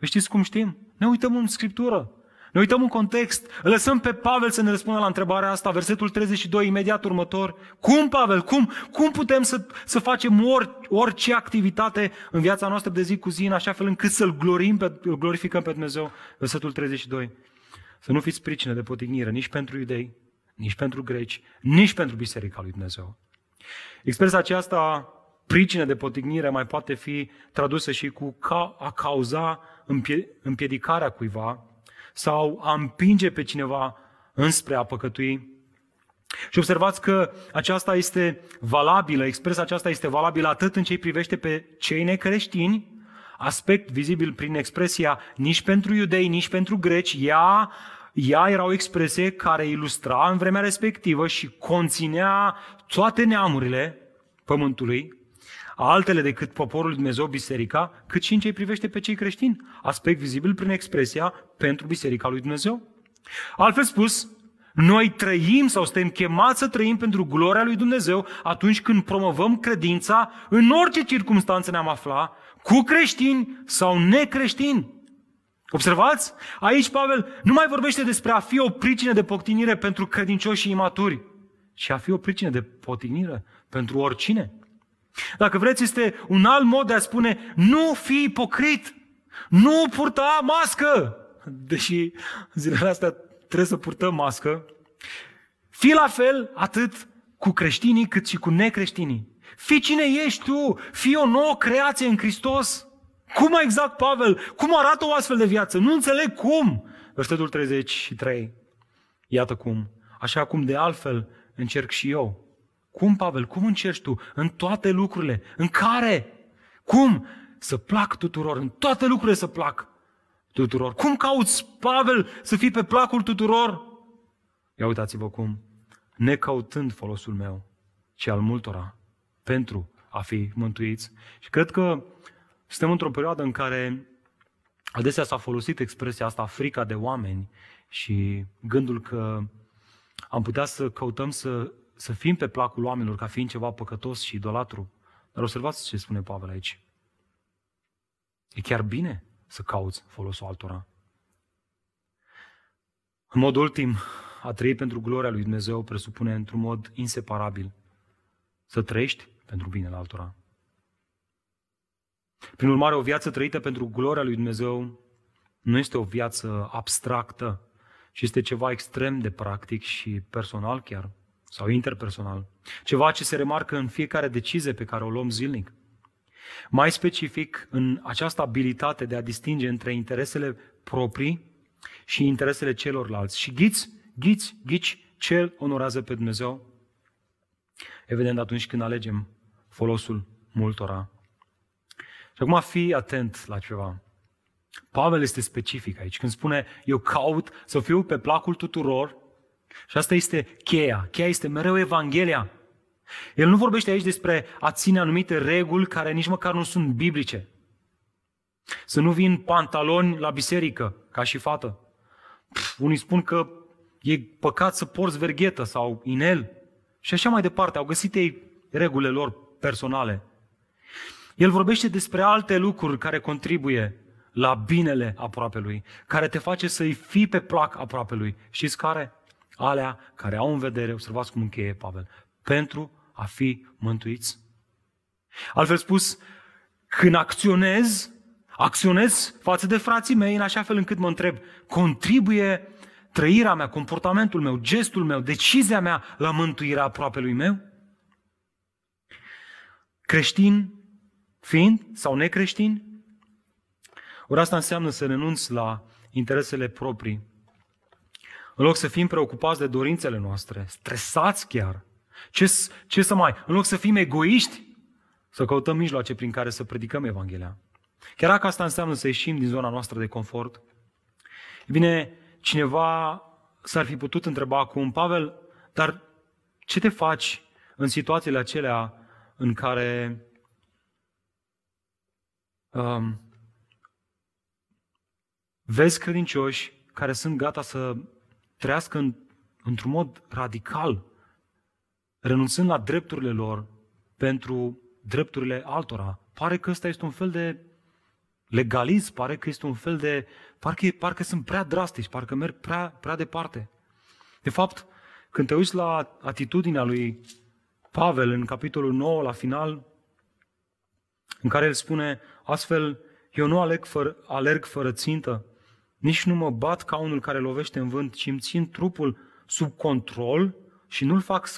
Știți cum știm? Ne uităm în Scriptură. Ne uităm în context, îl lăsăm pe Pavel să ne răspundă la întrebarea asta, versetul 32, imediat următor. Cum, Pavel, cum, cum putem să, să facem or, orice activitate în viața noastră de zi cu zi, în așa fel încât să-L glorim, pe, îl glorificăm pe Dumnezeu? Versetul 32. Să nu fiți pricină de potignire nici pentru iudei, nici pentru greci, nici pentru Biserica lui Dumnezeu. Expresia aceasta, pricină de potignire, mai poate fi tradusă și cu ca, a cauza împiedicarea cuiva, sau a împinge pe cineva înspre a păcătui. Și observați că aceasta este valabilă, expresia aceasta este valabilă atât în ce îi privește pe cei necreștini, aspect vizibil prin expresia nici pentru iudei, nici pentru greci, ea, ea era o expresie care ilustra în vremea respectivă și conținea toate neamurile pământului, altele decât poporul Dumnezeu, biserica, cât și în ce privește pe cei creștini. Aspect vizibil prin expresia pentru biserica lui Dumnezeu. Altfel spus, noi trăim sau suntem chemați să trăim pentru gloria lui Dumnezeu atunci când promovăm credința în orice circunstanță ne-am afla, cu creștini sau necreștini. Observați? Aici Pavel nu mai vorbește despre a fi o pricină de poctinire pentru credincioși și imaturi, ci a fi o pricină de poctinire pentru oricine. Dacă vreți, este un alt mod de a spune nu fi ipocrit, nu purta mască, deși zilele astea trebuie să purtăm mască. Fii la fel atât cu creștinii cât și cu necreștinii. Fii cine ești tu, fii o nouă creație în Hristos. Cum exact, Pavel? Cum arată o astfel de viață? Nu înțeleg cum. Versetul 33. Iată cum. Așa cum de altfel încerc și eu cum, Pavel? Cum încerci tu? În toate lucrurile. În care? Cum? Să plac tuturor. În toate lucrurile să plac tuturor. Cum cauți, Pavel, să fii pe placul tuturor? Ia uitați-vă cum. Necăutând folosul meu, ci al multora, pentru a fi mântuiți. Și cred că suntem într-o perioadă în care adesea s-a folosit expresia asta, frica de oameni și gândul că am putea să căutăm să să fim pe placul oamenilor ca fiind ceva păcătos și idolatru. Dar observați ce spune Pavel aici. E chiar bine să cauți folosul altora. În mod ultim, a trăi pentru gloria lui Dumnezeu presupune într-un mod inseparabil să trăiești pentru binele altora. Prin urmare, o viață trăită pentru gloria lui Dumnezeu nu este o viață abstractă, ci este ceva extrem de practic și personal chiar sau interpersonal. Ceva ce se remarcă în fiecare decizie pe care o luăm zilnic. Mai specific, în această abilitate de a distinge între interesele proprii și interesele celorlalți. Și ghiți, ghiți, ghici, cel onorează pe Dumnezeu? Evident, atunci când alegem folosul multora. Și acum fi atent la ceva. Pavel este specific aici. Când spune, eu caut să fiu pe placul tuturor, și asta este cheia. Cheia este mereu Evanghelia. El nu vorbește aici despre a ține anumite reguli care nici măcar nu sunt biblice. Să nu vin pantaloni la biserică, ca și fată. Pff, unii spun că e păcat să porți verghetă sau inel. Și așa mai departe. Au găsit ei regulile lor personale. El vorbește despre alte lucruri care contribuie la binele aproapelui, care te face să-i fii pe plac aproapelui. Știți care? Alea care au în vedere, observați cum încheie Pavel, pentru a fi mântuiți. Altfel spus, când acționez, acționez față de frații mei în așa fel încât mă întreb, contribuie trăirea mea, comportamentul meu, gestul meu, decizia mea la mântuirea aproapelui meu? Creștin fiind sau necreștin? Ori asta înseamnă să renunți la interesele proprii. În loc să fim preocupați de dorințele noastre, stresați chiar. Ce, ce să mai? În loc să fim egoiști, să căutăm mijloace prin care să predicăm Evanghelia. Chiar dacă asta înseamnă să ieșim din zona noastră de confort. E bine, cineva s-ar fi putut întreba acum, Pavel, dar ce te faci în situațiile acelea în care um, vezi credincioși care sunt gata să trăiască în, într-un mod radical, renunțând la drepturile lor pentru drepturile altora. Pare că ăsta este un fel de legalism, pare că este un fel de... Parcă, parcă sunt prea drastici, parcă merg prea, prea departe. De fapt, când te uiți la atitudinea lui Pavel în capitolul 9, la final, în care el spune, astfel, eu nu alerg fără, alerg fără țintă, nici nu mă bat ca unul care lovește în vânt, ci îmi țin trupul sub control și, nu-l fac,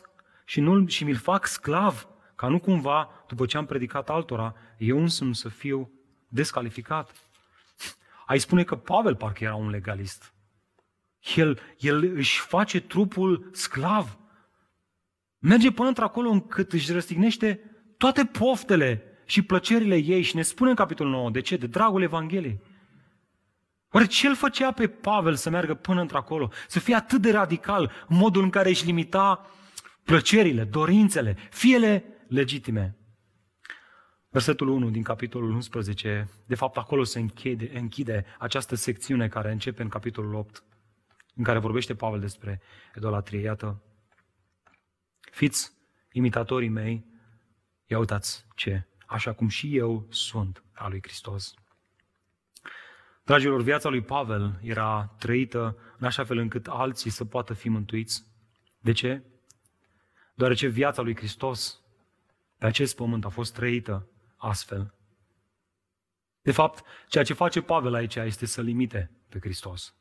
și, nu și mi-l fac sclav, ca nu cumva, după ce am predicat altora, eu însumi să fiu descalificat. Ai spune că Pavel parcă era un legalist. El, el își face trupul sclav. Merge până într-acolo încât își răstignește toate poftele și plăcerile ei și ne spune în capitolul 9, de ce? De dragul Evangheliei. Oare ce îl făcea pe Pavel să meargă până într-acolo? Să fie atât de radical în modul în care își limita plăcerile, dorințele, fiele legitime. Versetul 1 din capitolul 11, de fapt acolo se închide, închide această secțiune care începe în capitolul 8, în care vorbește Pavel despre idolatrie. Iată, fiți imitatorii mei, ia uitați ce, așa cum și eu sunt al lui Hristos. Dragilor, viața lui Pavel era trăită în așa fel încât alții să poată fi mântuiți. De ce? Deoarece viața lui Hristos pe acest pământ a fost trăită astfel. De fapt, ceea ce face Pavel aici este să limite pe Hristos.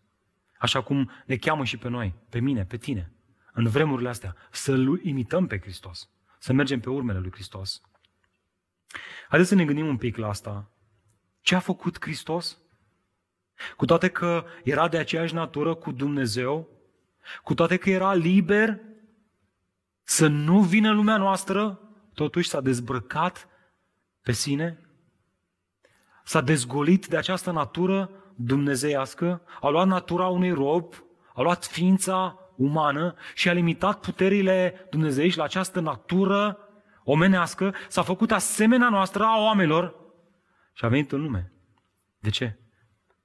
Așa cum ne cheamă și pe noi, pe mine, pe tine, în vremurile astea, să-L imităm pe Hristos, să mergem pe urmele lui Hristos. Haideți să ne gândim un pic la asta. Ce a făcut Hristos? Cu toate că era de aceeași natură cu Dumnezeu, cu toate că era liber să nu vină lumea noastră, totuși s-a dezbrăcat pe sine, s-a dezgolit de această natură dumnezeiască, a luat natura unui rob, a luat ființa umană și a limitat puterile dumnezeiești la această natură omenească, s-a făcut asemenea noastră a oamenilor și a venit în lume. De ce?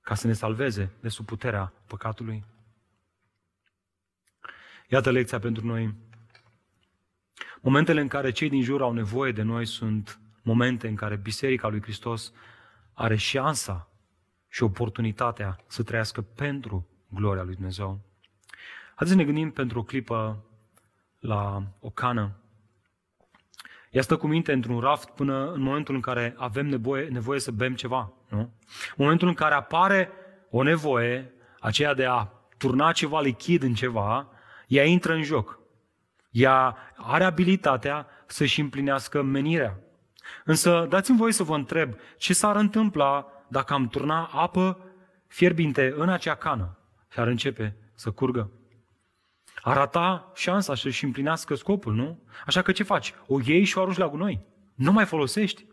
Ca să ne salveze de sub puterea păcatului. Iată lecția pentru noi. Momentele în care cei din jur au nevoie de noi sunt momente în care Biserica lui Hristos are șansa și oportunitatea să trăiască pentru gloria lui Dumnezeu. Haideți să ne gândim pentru o clipă la o cană. Ea stă cu minte într-un raft până în momentul în care avem nevoie, nevoie să bem ceva. Nu? În momentul în care apare o nevoie, aceea de a turna ceva lichid în ceva, ea intră în joc. Ea are abilitatea să-și împlinească menirea. Însă dați-mi voi să vă întreb ce s-ar întâmpla dacă am turna apă fierbinte în acea cană și ar începe să curgă. Ar rata șansa să-și împlinească scopul, nu? Așa că ce faci? O iei și o arunci la gunoi. Nu mai folosești.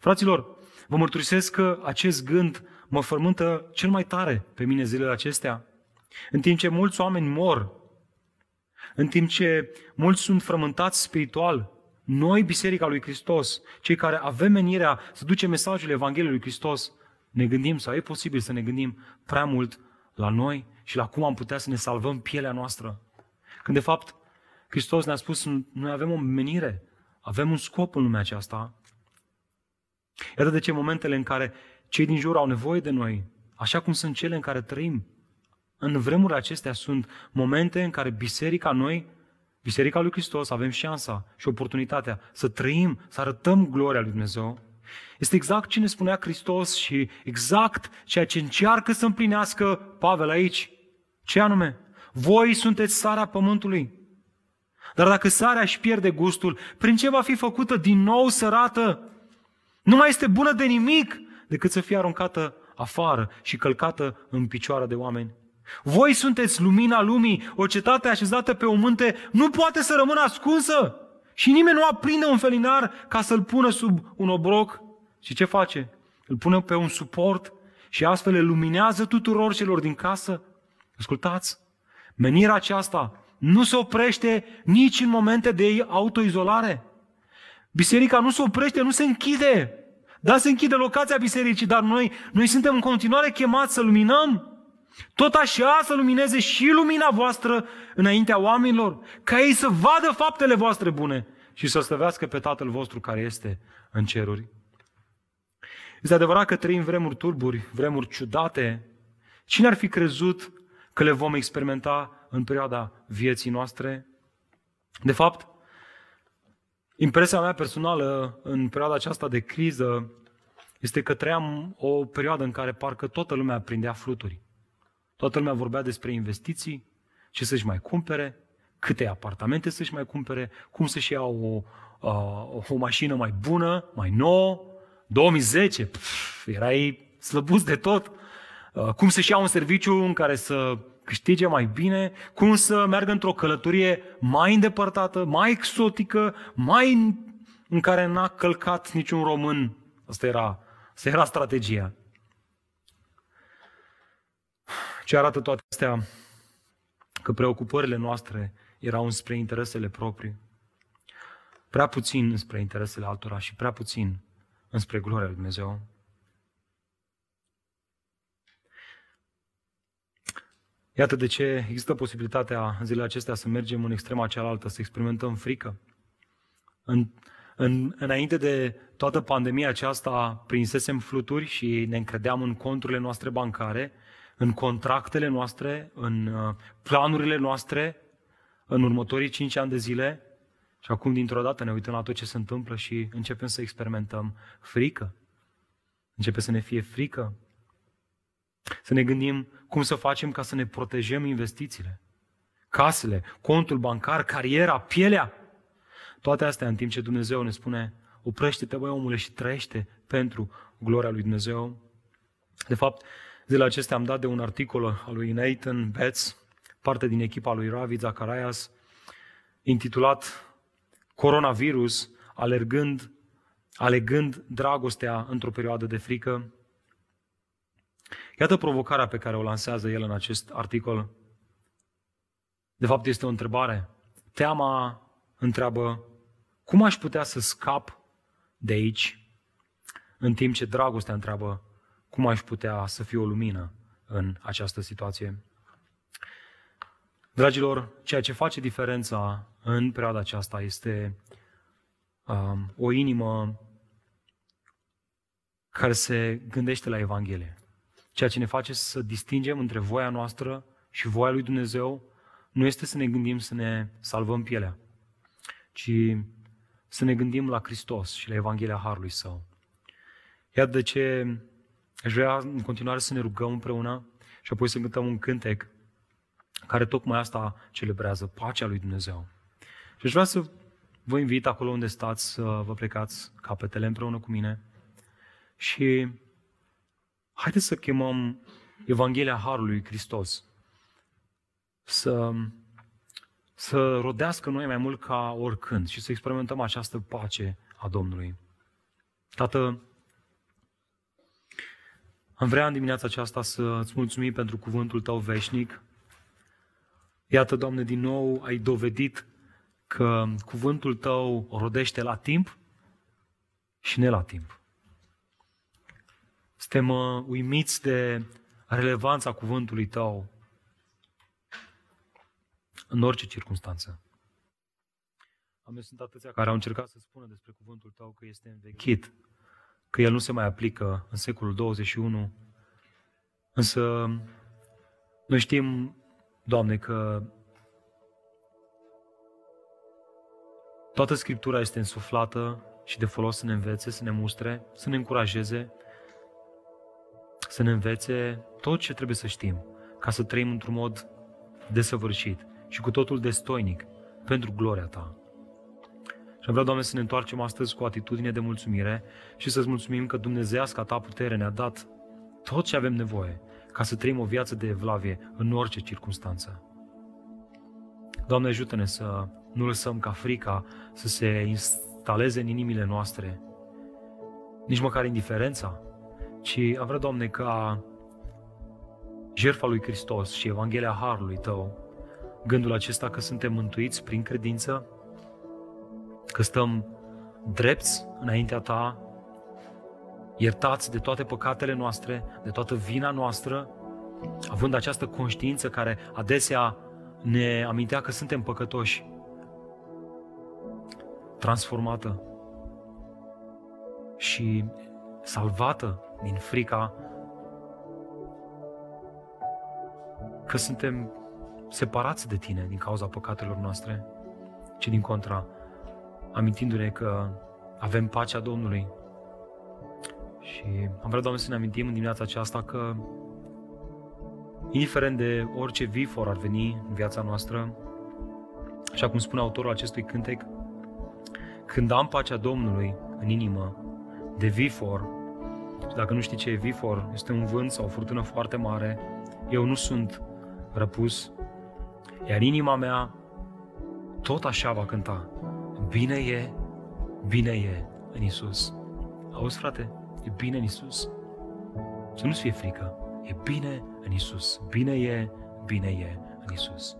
Fraților, vă mărturisesc că acest gând mă fărmântă cel mai tare pe mine zilele acestea. În timp ce mulți oameni mor, în timp ce mulți sunt frământați spiritual, noi, Biserica lui Hristos, cei care avem menirea să ducem mesajul Evangheliei lui Hristos, ne gândim, sau e posibil să ne gândim prea mult la noi și la cum am putea să ne salvăm pielea noastră. Când de fapt Hristos ne-a spus, noi avem o menire, avem un scop în lumea aceasta. Iată de ce momentele în care cei din jur au nevoie de noi, așa cum sunt cele în care trăim În vremurile acestea sunt momente în care biserica, noi, biserica lui Hristos, avem șansa și oportunitatea să trăim, să arătăm gloria lui Dumnezeu. Este exact ce ne spunea Hristos și exact ceea ce încearcă să împlinească Pavel aici. Ce anume? Voi sunteți sarea pământului. Dar dacă sarea își pierde gustul, prin ce va fi făcută din nou sărată? Nu mai este bună de nimic decât să fie aruncată afară și călcată în picioare de oameni. Voi sunteți lumina lumii, o cetate așezată pe o munte nu poate să rămână ascunsă și nimeni nu aprinde un felinar ca să-l pună sub un obroc. Și ce face? Îl pune pe un suport și astfel îl luminează tuturor celor din casă. Ascultați, menirea aceasta nu se oprește nici în momente de autoizolare. Biserica nu se oprește, nu se închide. Da, se închide locația bisericii, dar noi, noi suntem în continuare chemați să luminăm. Tot așa să lumineze și lumina voastră înaintea oamenilor, ca ei să vadă faptele voastre bune și să slăvească pe Tatăl vostru care este în ceruri. Este adevărat că trăim vremuri turburi, vremuri ciudate. Cine ar fi crezut că le vom experimenta în perioada vieții noastre? De fapt, impresia mea personală în perioada aceasta de criză este că trăiam o perioadă în care parcă toată lumea prindea fluturi. Toată lumea vorbea despre investiții, ce să-și mai cumpere, câte apartamente să-și mai cumpere, cum să-și ia o, o, o mașină mai bună, mai nouă. 2010, pf, erai slăbus de tot. Cum să-și ia un serviciu în care să câștige mai bine, cum să meargă într-o călătorie mai îndepărtată, mai exotică, mai în, în care n-a călcat niciun român. Asta era, asta era strategia. Ce arată toate astea? Că preocupările noastre erau spre interesele proprii. Prea puțin spre interesele altora și prea puțin înspre gloria lui Dumnezeu. Iată de ce există posibilitatea în zilele acestea să mergem în extrema cealaltă, să experimentăm frică. În, în, înainte de toată pandemia aceasta, prinsesem fluturi și ne încredeam în conturile noastre bancare, în contractele noastre, în uh, planurile noastre, în următorii cinci ani de zile. Și acum, dintr-o dată, ne uităm la tot ce se întâmplă și începem să experimentăm frică. Începe să ne fie frică să ne gândim cum să facem ca să ne protejăm investițiile, casele, contul bancar, cariera, pielea. Toate astea în timp ce Dumnezeu ne spune, oprește-te, băi omule, și trăiește pentru gloria lui Dumnezeu. De fapt, zilele acestea am dat de un articol al lui Nathan Betts, parte din echipa lui Ravi Zacharias, intitulat Coronavirus, alergând, alegând dragostea într-o perioadă de frică. Iată provocarea pe care o lansează el în acest articol. De fapt, este o întrebare. Teama întreabă, cum aș putea să scap de aici, în timp ce dragostea întreabă, cum aș putea să fiu o lumină în această situație. Dragilor, ceea ce face diferența în perioada aceasta este um, o inimă care se gândește la Evanghelie. Ceea ce ne face să distingem între voia noastră și voia lui Dumnezeu nu este să ne gândim să ne salvăm pielea, ci să ne gândim la Hristos și la Evanghelia Harului Său. Iată de ce aș vrea în continuare să ne rugăm împreună și apoi să cântăm un cântec care tocmai asta celebrează, pacea lui Dumnezeu. Și aș vrea să vă invit acolo unde stați să vă plecați capetele împreună cu mine și Haideți să chemăm Evanghelia Harului Hristos să, să rodească noi mai mult ca oricând și să experimentăm această pace a Domnului. Tată, am vrea în dimineața aceasta să îți mulțumim pentru cuvântul Tău veșnic. Iată, Doamne, din nou ai dovedit că cuvântul Tău rodește la timp și ne la timp. Suntem uh, uimiți de relevanța cuvântului tău în orice circunstanță. Am sunt atâția care au încercat să spună despre cuvântul tău că este învechit, că el nu se mai aplică în secolul 21, însă Noi știm, Doamne, că toată Scriptura este însuflată și de folos să ne învețe, să ne mustre, să ne încurajeze, să ne învețe tot ce trebuie să știm ca să trăim într-un mod desăvârșit și cu totul destoinic pentru gloria Ta. Și vreau, Doamne, să ne întoarcem astăzi cu o atitudine de mulțumire și să-ți mulțumim că Dumnezeiasca Ta putere ne-a dat tot ce avem nevoie ca să trăim o viață de evlavie în orice circunstanță. Doamne, ajută-ne să nu lăsăm ca frica să se instaleze în inimile noastre, nici măcar indiferența, ci am vrea, Doamne, ca jertfa lui Hristos și Evanghelia Harului Tău, gândul acesta că suntem mântuiți prin credință, că stăm drepți înaintea Ta, iertați de toate păcatele noastre, de toată vina noastră, având această conștiință care adesea ne amintea că suntem păcătoși, transformată și salvată din frica că suntem separați de tine din cauza păcatelor noastre, ci din contra, amintindu-ne că avem pacea Domnului. Și am vrea, Doamne, să ne amintim în dimineața aceasta că, indiferent de orice vifor ar veni în viața noastră, așa cum spune autorul acestui cântec, când am pacea Domnului în inimă, de vifor, și dacă nu știi ce e vifor, este un vânt sau o furtună foarte mare, eu nu sunt răpus, iar inima mea tot așa va cânta. Bine e, bine e în Isus. Auzi, frate? E bine în Isus. Să nu-ți fie frică. E bine în Isus. Bine e, bine e în Isus.